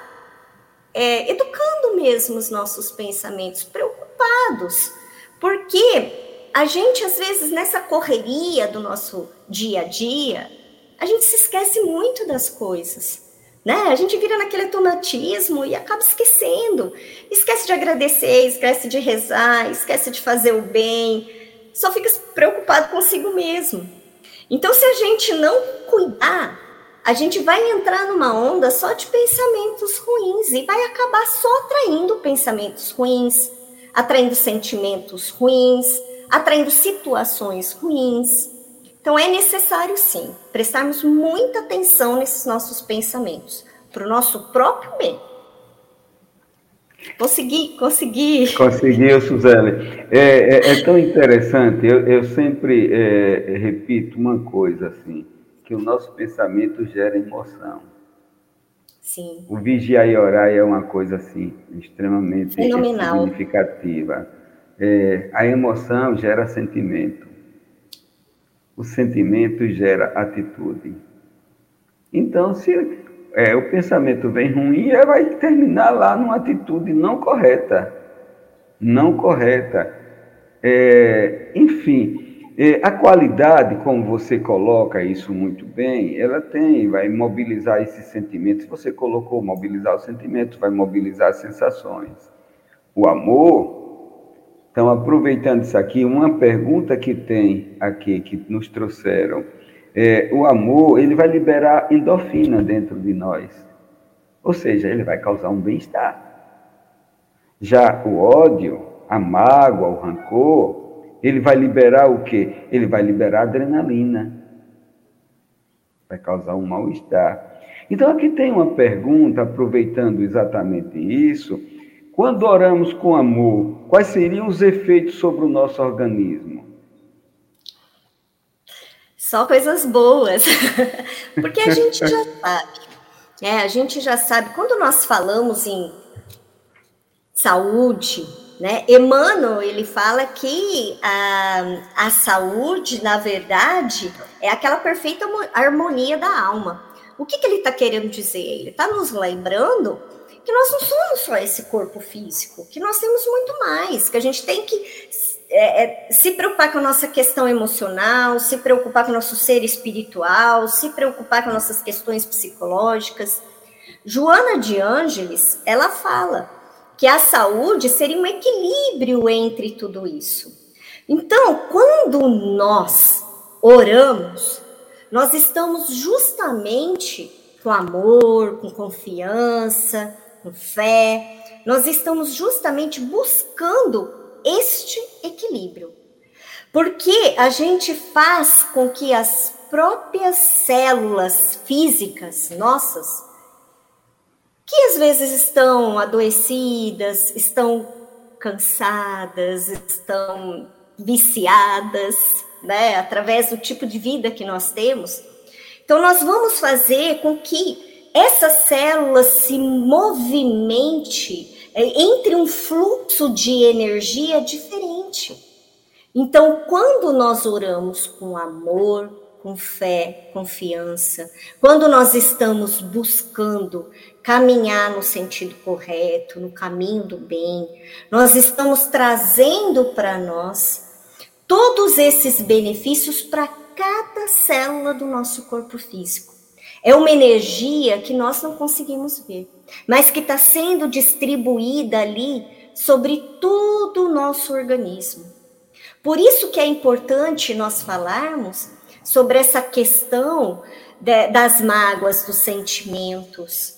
É, educando mesmo os nossos pensamentos, preocupados, porque a gente, às vezes, nessa correria do nosso dia a dia, a gente se esquece muito das coisas. Né? A gente vira naquele automatismo e acaba esquecendo. Esquece de agradecer, esquece de rezar, esquece de fazer o bem, só fica preocupado consigo mesmo. Então, se a gente não cuidar, a gente vai entrar numa onda só de pensamentos ruins e vai acabar só atraindo pensamentos ruins, atraindo sentimentos ruins, atraindo situações ruins. Então é necessário sim prestarmos muita atenção nesses nossos pensamentos, para o nosso próprio bem. Consegui, consegui. Conseguiu, Suzane. É, é, é tão interessante, eu, eu sempre é, repito uma coisa assim, que o nosso pensamento gera emoção. Sim. O vigiar e orar é uma coisa assim, extremamente Fenomenal. significativa. É, a emoção gera sentimento. O sentimento gera atitude. Então, se é, o pensamento vem ruim, ele vai terminar lá numa atitude não correta. Não correta. É, enfim, é, a qualidade, como você coloca isso muito bem, ela tem, vai mobilizar esses sentimentos. Se você colocou mobilizar os sentimentos, vai mobilizar as sensações. O amor então, aproveitando isso aqui, uma pergunta que tem aqui, que nos trouxeram, é, o amor, ele vai liberar endorfina dentro de nós. Ou seja, ele vai causar um bem-estar. Já o ódio, a mágoa, o rancor, ele vai liberar o quê? Ele vai liberar adrenalina. Vai causar um mal-estar. Então, aqui tem uma pergunta, aproveitando exatamente isso, quando oramos com amor, quais seriam os efeitos sobre o nosso organismo? Só coisas boas, porque a gente já sabe, é, a gente já sabe, quando nós falamos em saúde, né, Emmanuel, ele fala que a, a saúde, na verdade, é aquela perfeita harmonia da alma. O que, que ele está querendo dizer? Ele está nos lembrando que nós não somos só esse corpo físico, que nós temos muito mais, que a gente tem que é, é, se preocupar com a nossa questão emocional, se preocupar com o nosso ser espiritual, se preocupar com nossas questões psicológicas. Joana de Ângeles, ela fala que a saúde seria um equilíbrio entre tudo isso. Então, quando nós oramos, nós estamos justamente com amor, com confiança, com fé, nós estamos justamente buscando este equilíbrio. Porque a gente faz com que as próprias células físicas nossas, que às vezes estão adoecidas, estão cansadas, estão viciadas, né, através do tipo de vida que nós temos. Então, nós vamos fazer com que essa célula se movimente é, entre um fluxo de energia diferente. Então, quando nós oramos com amor, com fé, confiança, quando nós estamos buscando caminhar no sentido correto, no caminho do bem, nós estamos trazendo para nós todos esses benefícios para cada célula do nosso corpo físico. É uma energia que nós não conseguimos ver, mas que está sendo distribuída ali sobre todo o nosso organismo. Por isso que é importante nós falarmos sobre essa questão de, das mágoas, dos sentimentos.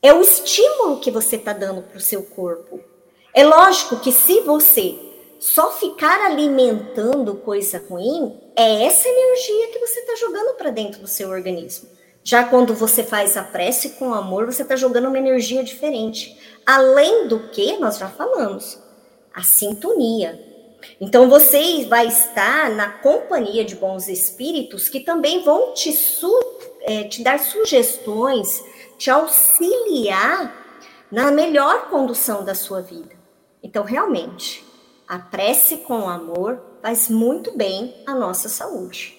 É o estímulo que você está dando para o seu corpo. É lógico que se você só ficar alimentando coisa ruim, é essa energia que você está jogando para dentro do seu organismo. Já quando você faz a prece com amor, você está jogando uma energia diferente. Além do que nós já falamos, a sintonia. Então você vai estar na companhia de bons espíritos que também vão te, su é, te dar sugestões, te auxiliar na melhor condução da sua vida. Então, realmente, a prece com amor faz muito bem à nossa saúde.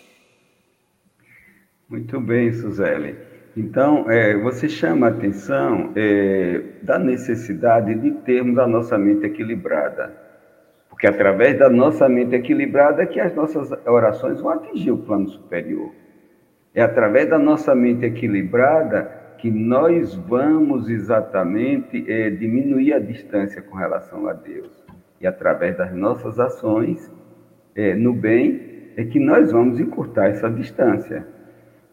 Muito bem, Suzele. Então, é, você chama a atenção é, da necessidade de termos a nossa mente equilibrada. Porque através da nossa mente equilibrada é que as nossas orações vão atingir o plano superior. É através da nossa mente equilibrada que nós vamos exatamente é, diminuir a distância com relação a Deus. E através das nossas ações é, no bem é que nós vamos encurtar essa distância.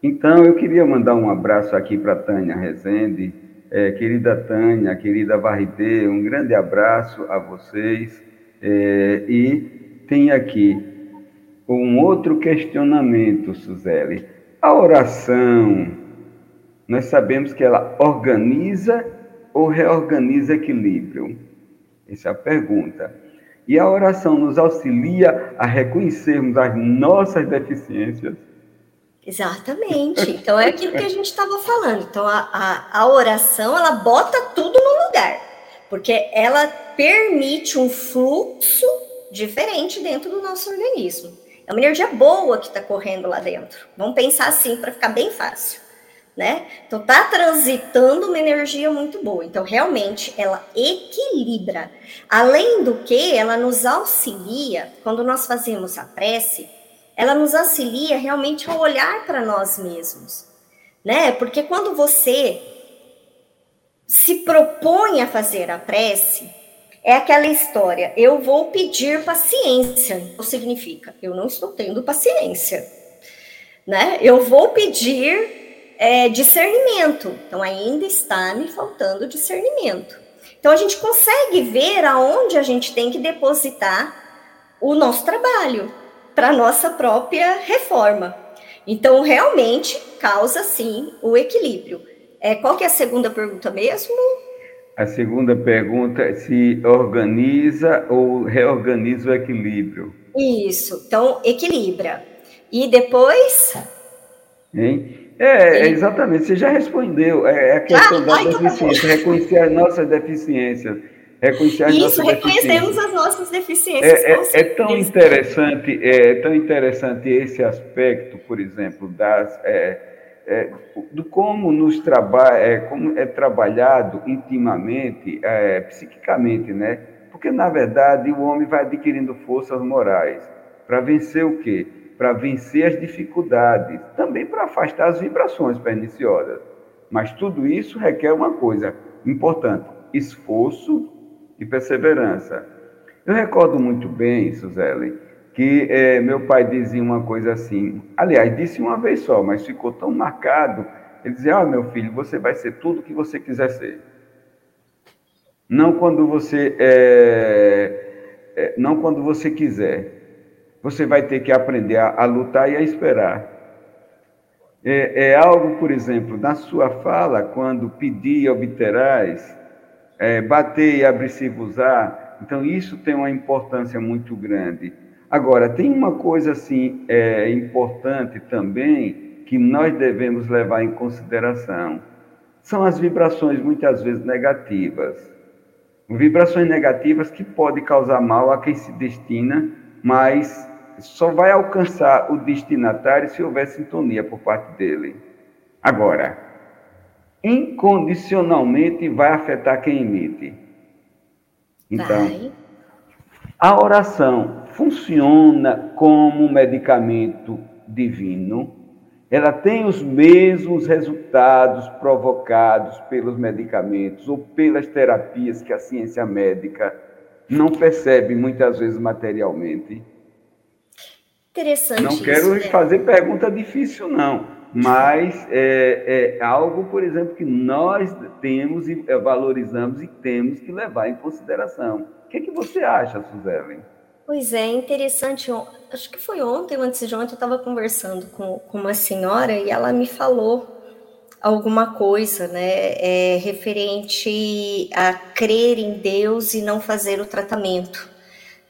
Então, eu queria mandar um abraço aqui para Tânia Rezende, é, querida Tânia, querida Varridê, um grande abraço a vocês. É, e tem aqui um outro questionamento, Suzele. A oração, nós sabemos que ela organiza ou reorganiza equilíbrio? Essa é a pergunta. E a oração nos auxilia a reconhecermos as nossas deficiências Exatamente. Então é aquilo que a gente estava falando. Então a, a, a, oração ela bota tudo no lugar, porque ela permite um fluxo diferente dentro do nosso organismo. É uma energia boa que está correndo lá dentro. Vamos pensar assim para ficar bem fácil, né? Então tá transitando uma energia muito boa. Então realmente ela equilibra. Além do que, ela nos auxilia quando nós fazemos a prece ela nos auxilia realmente a olhar para nós mesmos, né? Porque quando você se propõe a fazer a prece, é aquela história, eu vou pedir paciência. O significa, eu não estou tendo paciência, né? Eu vou pedir é, discernimento. Então, ainda está me faltando discernimento. Então, a gente consegue ver aonde a gente tem que depositar o nosso trabalho para nossa própria reforma. Então, realmente causa sim o equilíbrio. É, qual que é a segunda pergunta mesmo? A segunda pergunta é se organiza ou reorganiza o equilíbrio. Isso, então equilibra. E depois? Hein? É, exatamente, você já respondeu. É, é a questão ah, da então tá deficiência, reconhecer as nossas deficiências reconhecer as Isso, reconhecemos as nossas deficiências. É, é, é, tão interessante, é tão interessante esse aspecto, por exemplo, das, é, é, do como nos trabalha, é, como é trabalhado intimamente, é, psiquicamente, né? Porque na verdade o homem vai adquirindo forças morais para vencer o quê? Para vencer as dificuldades, também para afastar as vibrações perniciosas. Mas tudo isso requer uma coisa importante: esforço e perseverança. Eu recordo muito bem, Suzele, que é, meu pai dizia uma coisa assim, aliás, disse uma vez só, mas ficou tão marcado, ele dizia, ah, meu filho, você vai ser tudo o que você quiser ser. Não quando você é, é, não quando você quiser. Você vai ter que aprender a, a lutar e a esperar. É, é, algo, por exemplo, na sua fala, quando pedir obterás, é, bater e abrir-se-vos-á, então isso tem uma importância muito grande. Agora, tem uma coisa assim é, importante também que nós devemos levar em consideração. São as vibrações muitas vezes negativas. Vibrações negativas que podem causar mal a quem se destina, mas só vai alcançar o destinatário se houver sintonia por parte dele. Agora, incondicionalmente vai afetar quem emite. Então, vai. a oração funciona como um medicamento divino, ela tem os mesmos resultados provocados pelos medicamentos ou pelas terapias que a ciência médica não percebe muitas vezes materialmente. Interessante. Não quero isso, né? fazer pergunta difícil, não, mas é, é algo, por exemplo, que nós temos e valorizamos e temos que levar em consideração. O que, é que você acha, Suzelen? Pois é, interessante. Acho que foi ontem antes de ontem, eu estava conversando com, com uma senhora e ela me falou alguma coisa, né, é, referente a crer em Deus e não fazer o tratamento.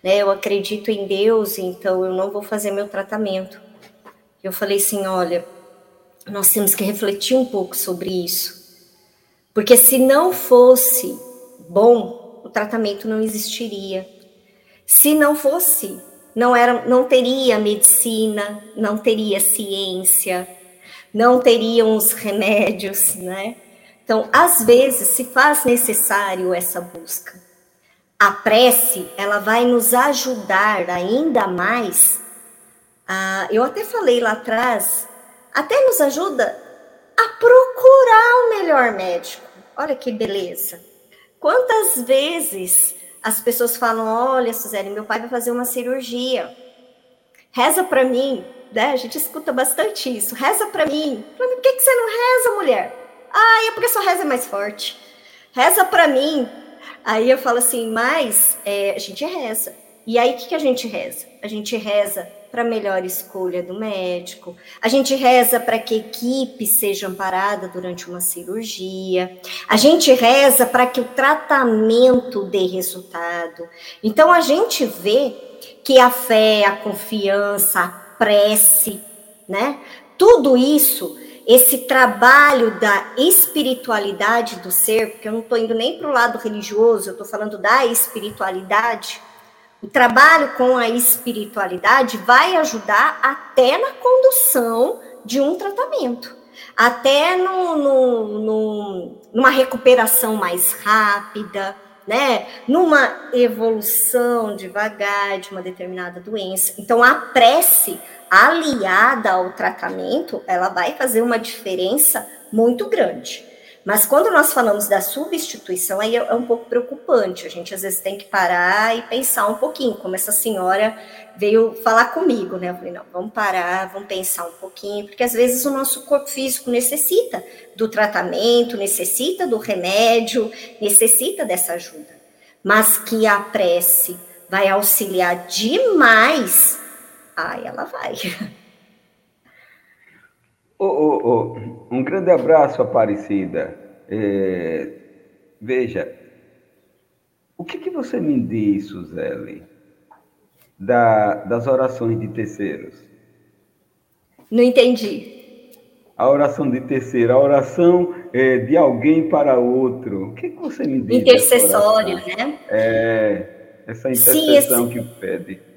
Né, eu acredito em Deus, então eu não vou fazer meu tratamento. Eu falei assim, olha, nós temos que refletir um pouco sobre isso, porque se não fosse bom, o tratamento não existiria. Se não fosse, não era, não teria medicina, não teria ciência, não teriam os remédios, né? Então, às vezes se faz necessário essa busca. A prece, ela vai nos ajudar ainda mais. A, eu até falei lá atrás, até nos ajuda a procurar o melhor médico. Olha que beleza. Quantas vezes as pessoas falam: Olha, Suzane, meu pai vai fazer uma cirurgia. Reza para mim, né? A gente escuta bastante isso. Reza para mim. Por que, que você não reza, mulher? Ah, é porque sua reza é mais forte. Reza para mim. Aí eu falo assim: Mas é, a gente reza. E aí o que, que a gente reza? A gente reza para melhor escolha do médico, a gente reza para que equipe seja amparada durante uma cirurgia, a gente reza para que o tratamento dê resultado. Então a gente vê que a fé, a confiança, a prece, né? Tudo isso, esse trabalho da espiritualidade do ser, porque eu não estou indo nem para o lado religioso, eu estou falando da espiritualidade o trabalho com a espiritualidade vai ajudar até na condução de um tratamento, até no, no, no, numa recuperação mais rápida, né? Numa evolução devagar de uma determinada doença. Então, a prece aliada ao tratamento, ela vai fazer uma diferença muito grande. Mas quando nós falamos da substituição, aí é um pouco preocupante. A gente às vezes tem que parar e pensar um pouquinho, como essa senhora veio falar comigo, né? Eu falei, não, vamos parar, vamos pensar um pouquinho, porque às vezes o nosso corpo físico necessita do tratamento, necessita do remédio, necessita dessa ajuda. Mas que a prece vai auxiliar demais, aí ela vai. Oh, oh, oh. Um grande abraço, Aparecida. É, veja, o que, que você me diz, Suzele, da, das orações de terceiros? Não entendi. A oração de terceiro, a oração é, de alguém para outro. O que, que você me diz? Intercessório, né? É, essa intercessão Sim, esse... que pede.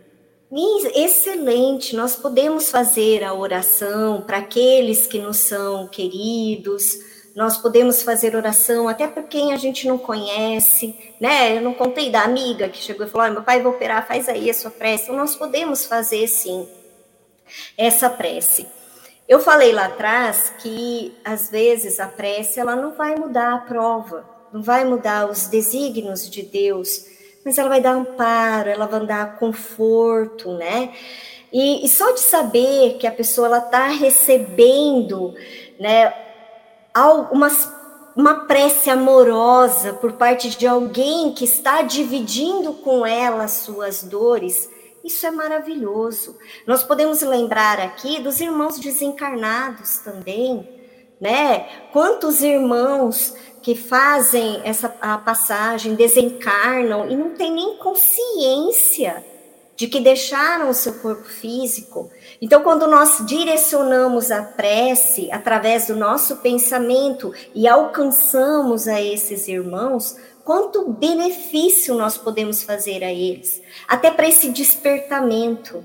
Excelente, nós podemos fazer a oração para aqueles que nos são queridos, nós podemos fazer oração até para quem a gente não conhece, né? Eu não contei da amiga que chegou e falou: meu pai vai operar, faz aí a sua prece. Então, nós podemos fazer sim essa prece. Eu falei lá atrás que às vezes a prece ela não vai mudar a prova, não vai mudar os desígnios de Deus, mas ela vai dar amparo, ela vai dar conforto, né? E, e só de saber que a pessoa ela está recebendo, né, uma, uma prece amorosa por parte de alguém que está dividindo com ela as suas dores, isso é maravilhoso. Nós podemos lembrar aqui dos irmãos desencarnados também, né? Quantos irmãos que fazem essa a passagem, desencarnam e não têm nem consciência de que deixaram o seu corpo físico. Então, quando nós direcionamos a prece através do nosso pensamento e alcançamos a esses irmãos, quanto benefício nós podemos fazer a eles, até para esse despertamento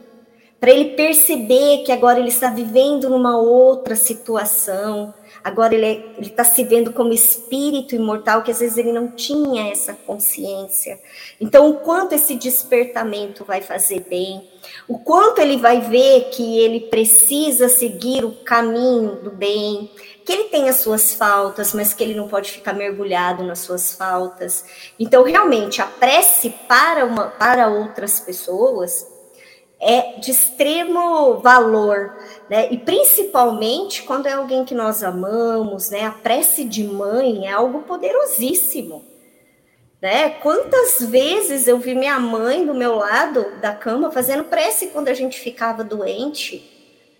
para ele perceber que agora ele está vivendo numa outra situação, agora ele está se vendo como espírito imortal, que às vezes ele não tinha essa consciência. Então, o quanto esse despertamento vai fazer bem, o quanto ele vai ver que ele precisa seguir o caminho do bem, que ele tem as suas faltas, mas que ele não pode ficar mergulhado nas suas faltas. Então, realmente, a prece para, uma, para outras pessoas é de extremo valor, né? E principalmente quando é alguém que nós amamos, né? A prece de mãe é algo poderosíssimo, né? Quantas vezes eu vi minha mãe do meu lado da cama fazendo prece quando a gente ficava doente,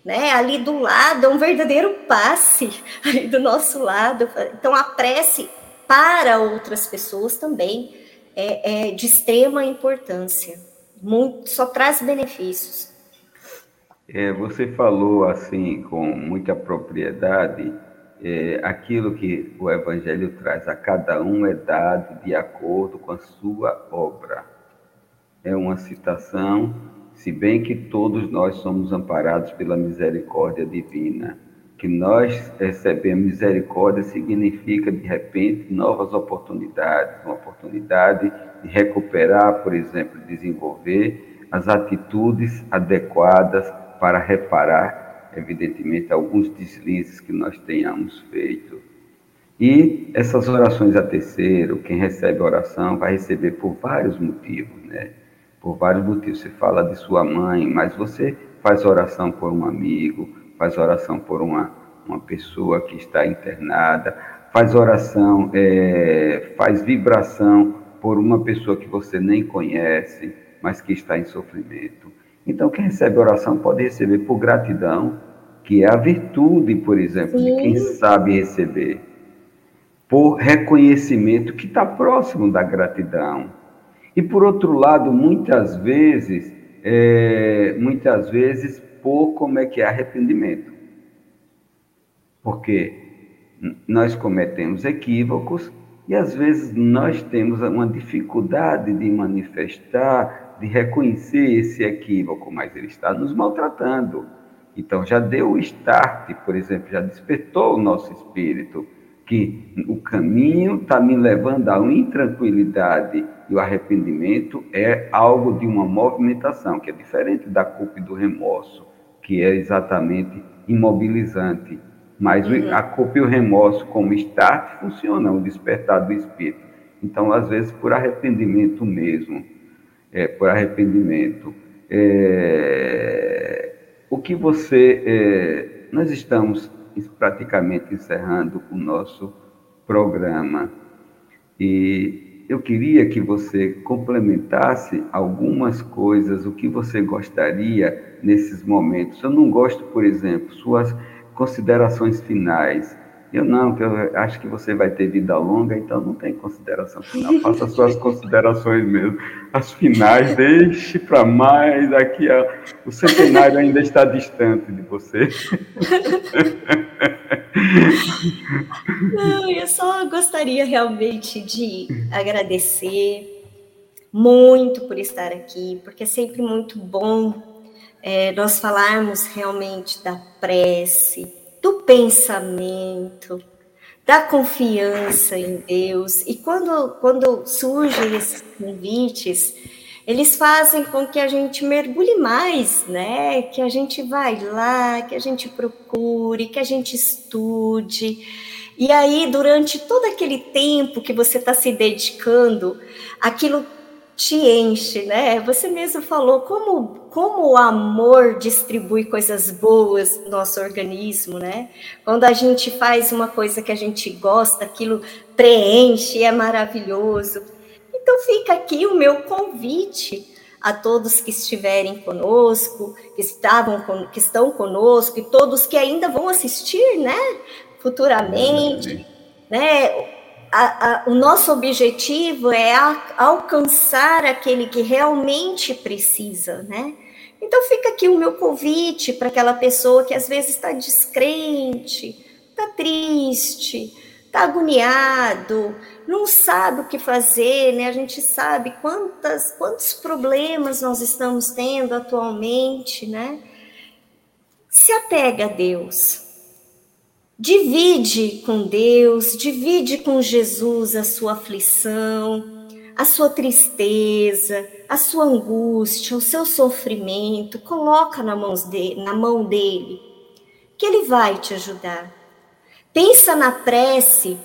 né? Ali do lado, é um verdadeiro passe ali do nosso lado. Então a prece para outras pessoas também é, é de extrema importância muito, só traz benefícios. É, você falou assim com muita propriedade é, aquilo que o Evangelho traz a cada um é dado de acordo com a sua obra. É uma citação, se bem que todos nós somos amparados pela misericórdia divina. Que nós recebemos misericórdia significa, de repente, novas oportunidades, uma oportunidade de recuperar, por exemplo, desenvolver as atitudes adequadas para reparar, evidentemente, alguns deslizes que nós tenhamos feito. E essas orações a terceiro, quem recebe a oração vai receber por vários motivos, né? Por vários motivos. Você fala de sua mãe, mas você faz oração por um amigo, faz oração por uma, uma pessoa que está internada, faz oração, é, faz vibração por uma pessoa que você nem conhece, mas que está em sofrimento. Então, quem recebe oração pode receber por gratidão, que é a virtude, por exemplo, Sim. de quem sabe receber, por reconhecimento, que está próximo da gratidão. E por outro lado, muitas vezes, é, muitas vezes, por como é que é arrependimento. Porque nós cometemos equívocos e às vezes nós temos uma dificuldade de manifestar, de reconhecer esse equívoco, mas ele está nos maltratando. Então já deu o start, por exemplo, já despertou o nosso espírito que o caminho está me levando à intranquilidade e o arrependimento é algo de uma movimentação, que é diferente da culpa e do remorso, que é exatamente imobilizante. Mas uhum. a culpa e o remorso, como start, funcionam, o despertar do espírito. Então, às vezes, por arrependimento mesmo, é, por arrependimento. É, o que você. É, nós estamos praticamente encerrando o nosso programa. E eu queria que você complementasse algumas coisas, o que você gostaria nesses momentos. Eu não gosto, por exemplo, suas considerações finais. Eu não, que eu acho que você vai ter vida longa, então não tem consideração final. Faça suas considerações mesmo. As finais, deixe para mais. Aqui o centenário ainda está distante de você. Não, eu só gostaria realmente de agradecer muito por estar aqui, porque é sempre muito bom é, nós falarmos realmente da prece, do pensamento, da confiança em Deus. E quando, quando surgem esses convites, eles fazem com que a gente mergulhe mais, né? Que a gente vai lá, que a gente procure, que a gente estude. E aí, durante todo aquele tempo que você está se dedicando, aquilo te enche, né? Você mesmo falou como, como o amor distribui coisas boas no nosso organismo, né? Quando a gente faz uma coisa que a gente gosta, aquilo preenche, é maravilhoso. Então fica aqui o meu convite a todos que estiverem conosco, que estavam que estão conosco e todos que ainda vão assistir, né? Futuramente, né? A, a, o nosso objetivo é a, alcançar aquele que realmente precisa, né? Então fica aqui o meu convite para aquela pessoa que às vezes está descrente, está triste, está agoniado, não sabe o que fazer, né? A gente sabe quantas, quantos problemas nós estamos tendo atualmente, né? Se apega a Deus, Divide com Deus, divide com Jesus a sua aflição, a sua tristeza, a sua angústia, o seu sofrimento, coloca na, de, na mão dele, que ele vai te ajudar. Pensa na prece,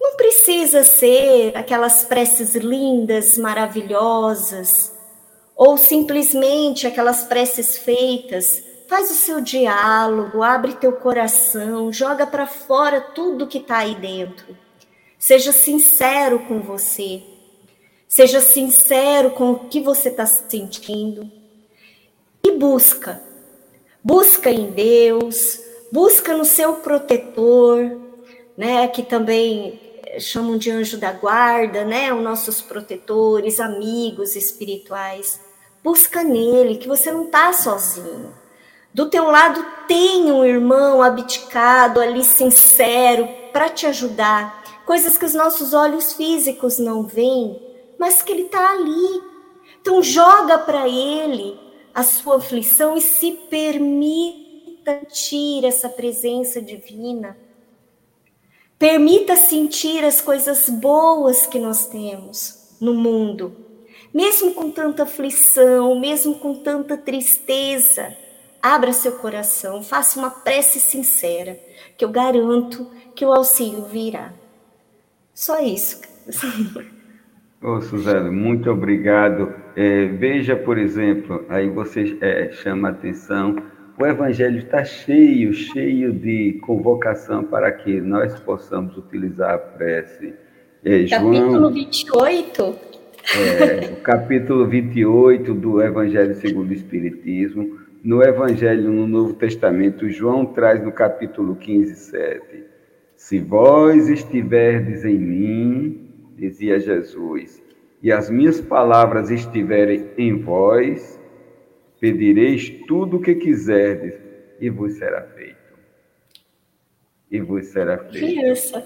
não precisa ser aquelas preces lindas, maravilhosas, ou simplesmente aquelas preces feitas Faz o seu diálogo, abre teu coração, joga para fora tudo que está aí dentro. Seja sincero com você. Seja sincero com o que você está sentindo. E busca. Busca em Deus, busca no seu protetor, né, que também chamam de anjo da guarda, né, os nossos protetores, amigos espirituais. Busca nele, que você não está sozinho. Do teu lado tem um irmão abdicado ali, sincero, para te ajudar. Coisas que os nossos olhos físicos não veem, mas que ele está ali. Então joga para ele a sua aflição e se permita sentir essa presença divina. Permita sentir as coisas boas que nós temos no mundo, mesmo com tanta aflição, mesmo com tanta tristeza Abra seu coração, faça uma prece sincera, que eu garanto que o auxílio virá. Só isso. Ô, Suzana, muito obrigado. É, veja, por exemplo, aí você é, chama a atenção, o Evangelho está cheio, cheio de convocação para que nós possamos utilizar a prece. É, capítulo João, 28. É, o capítulo 28 do Evangelho segundo o Espiritismo no Evangelho no Novo Testamento, João traz no capítulo 15, 7. Se vós estiverdes em mim, dizia Jesus, e as minhas palavras estiverem em vós, pedireis tudo o que quiserdes e vos será feito. E vos será feito. Isso.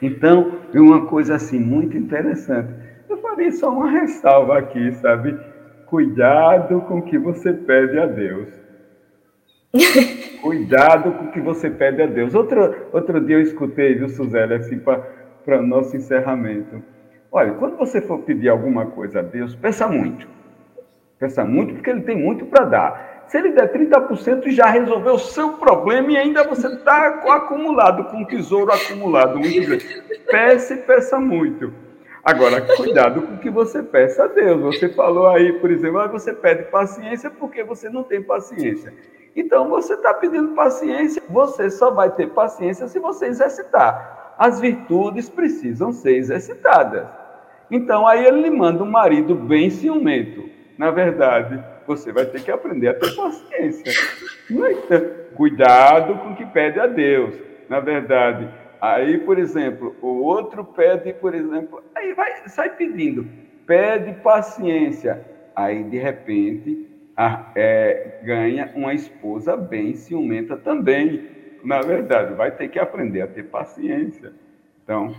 Então, é uma coisa assim muito interessante. Eu falei só uma ressalva aqui, sabe? Cuidado com o que você pede a Deus. Cuidado com o que você pede a Deus. Outro, outro dia eu escutei, viu, Suzélia, assim, para nosso encerramento. Olha, quando você for pedir alguma coisa a Deus, peça muito. Peça muito, porque Ele tem muito para dar. Se Ele der 30%, já resolveu o seu problema e ainda você está acumulado, com um tesouro acumulado muito. Peça e peça muito. Agora, cuidado com o que você peça a Deus. Você falou aí, por exemplo, ah, você pede paciência porque você não tem paciência. Então você está pedindo paciência, você só vai ter paciência se você exercitar. As virtudes precisam ser exercitadas. Então aí ele lhe manda um marido bem ciumento. Na verdade, você vai ter que aprender a ter paciência. Cuidado com o que pede a Deus. Na verdade, aí, por exemplo, o outro pede, por exemplo, aí vai, sai pedindo, pede paciência. Aí, de repente, a, é, ganha uma esposa bem ciumenta também. Na verdade, vai ter que aprender a ter paciência. Então,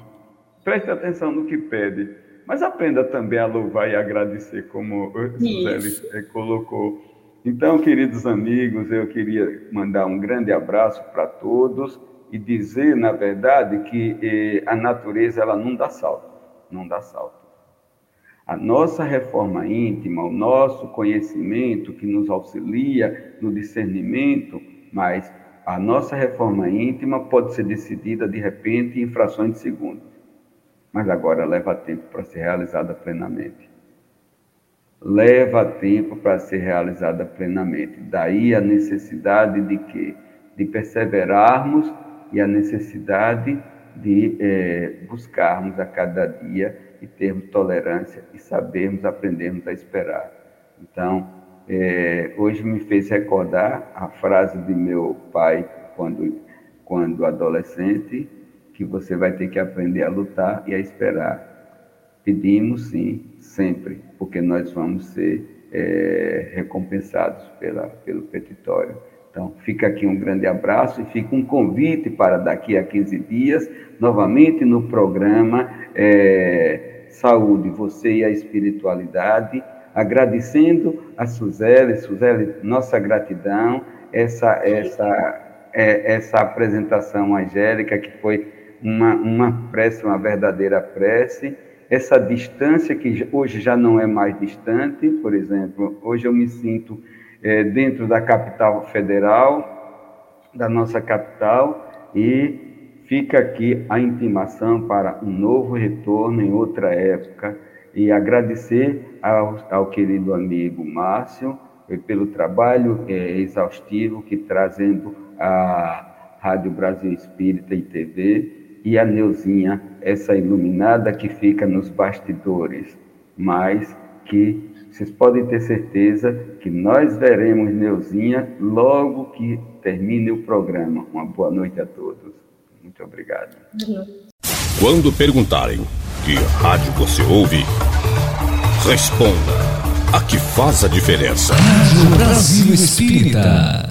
preste atenção no que pede. Mas aprenda também a louvar e agradecer, como Suzeli eh, colocou. Então, queridos amigos, eu queria mandar um grande abraço para todos e dizer, na verdade, que eh, a natureza ela não dá salto, não dá salto. A nossa reforma íntima, o nosso conhecimento que nos auxilia no discernimento, mas a nossa reforma íntima pode ser decidida de repente em frações de segundo. Mas agora leva tempo para ser realizada plenamente. Leva tempo para ser realizada plenamente. Daí a necessidade de quê? De perseverarmos e a necessidade de é, buscarmos a cada dia e termos tolerância e sabermos, aprendermos a esperar. Então, é, hoje me fez recordar a frase de meu pai quando, quando adolescente, que você vai ter que aprender a lutar e a esperar. Pedimos sim, sempre, porque nós vamos ser é, recompensados pela, pelo petitório. Então, fica aqui um grande abraço e fica um convite para daqui a 15 dias, novamente no programa é, Saúde, Você e a Espiritualidade, agradecendo a Suzele, Suzele, nossa gratidão, essa, essa, é, essa apresentação angélica que foi uma, uma prece, uma verdadeira prece, essa distância que hoje já não é mais distante, por exemplo, hoje eu me sinto é, dentro da capital federal, da nossa capital, e fica aqui a intimação para um novo retorno em outra época e agradecer ao, ao querido amigo Márcio eh, pelo trabalho é, exaustivo que trazendo a Rádio Brasil Espírita e TV e a Neuzinha, essa iluminada que fica nos bastidores, mas que vocês podem ter certeza que nós veremos Neuzinha logo que termine o programa. Uma boa noite a todos. Muito obrigado. Quando perguntarem que rádio você ouve, responda. A que faz a diferença? Rádio Brasil Espírita.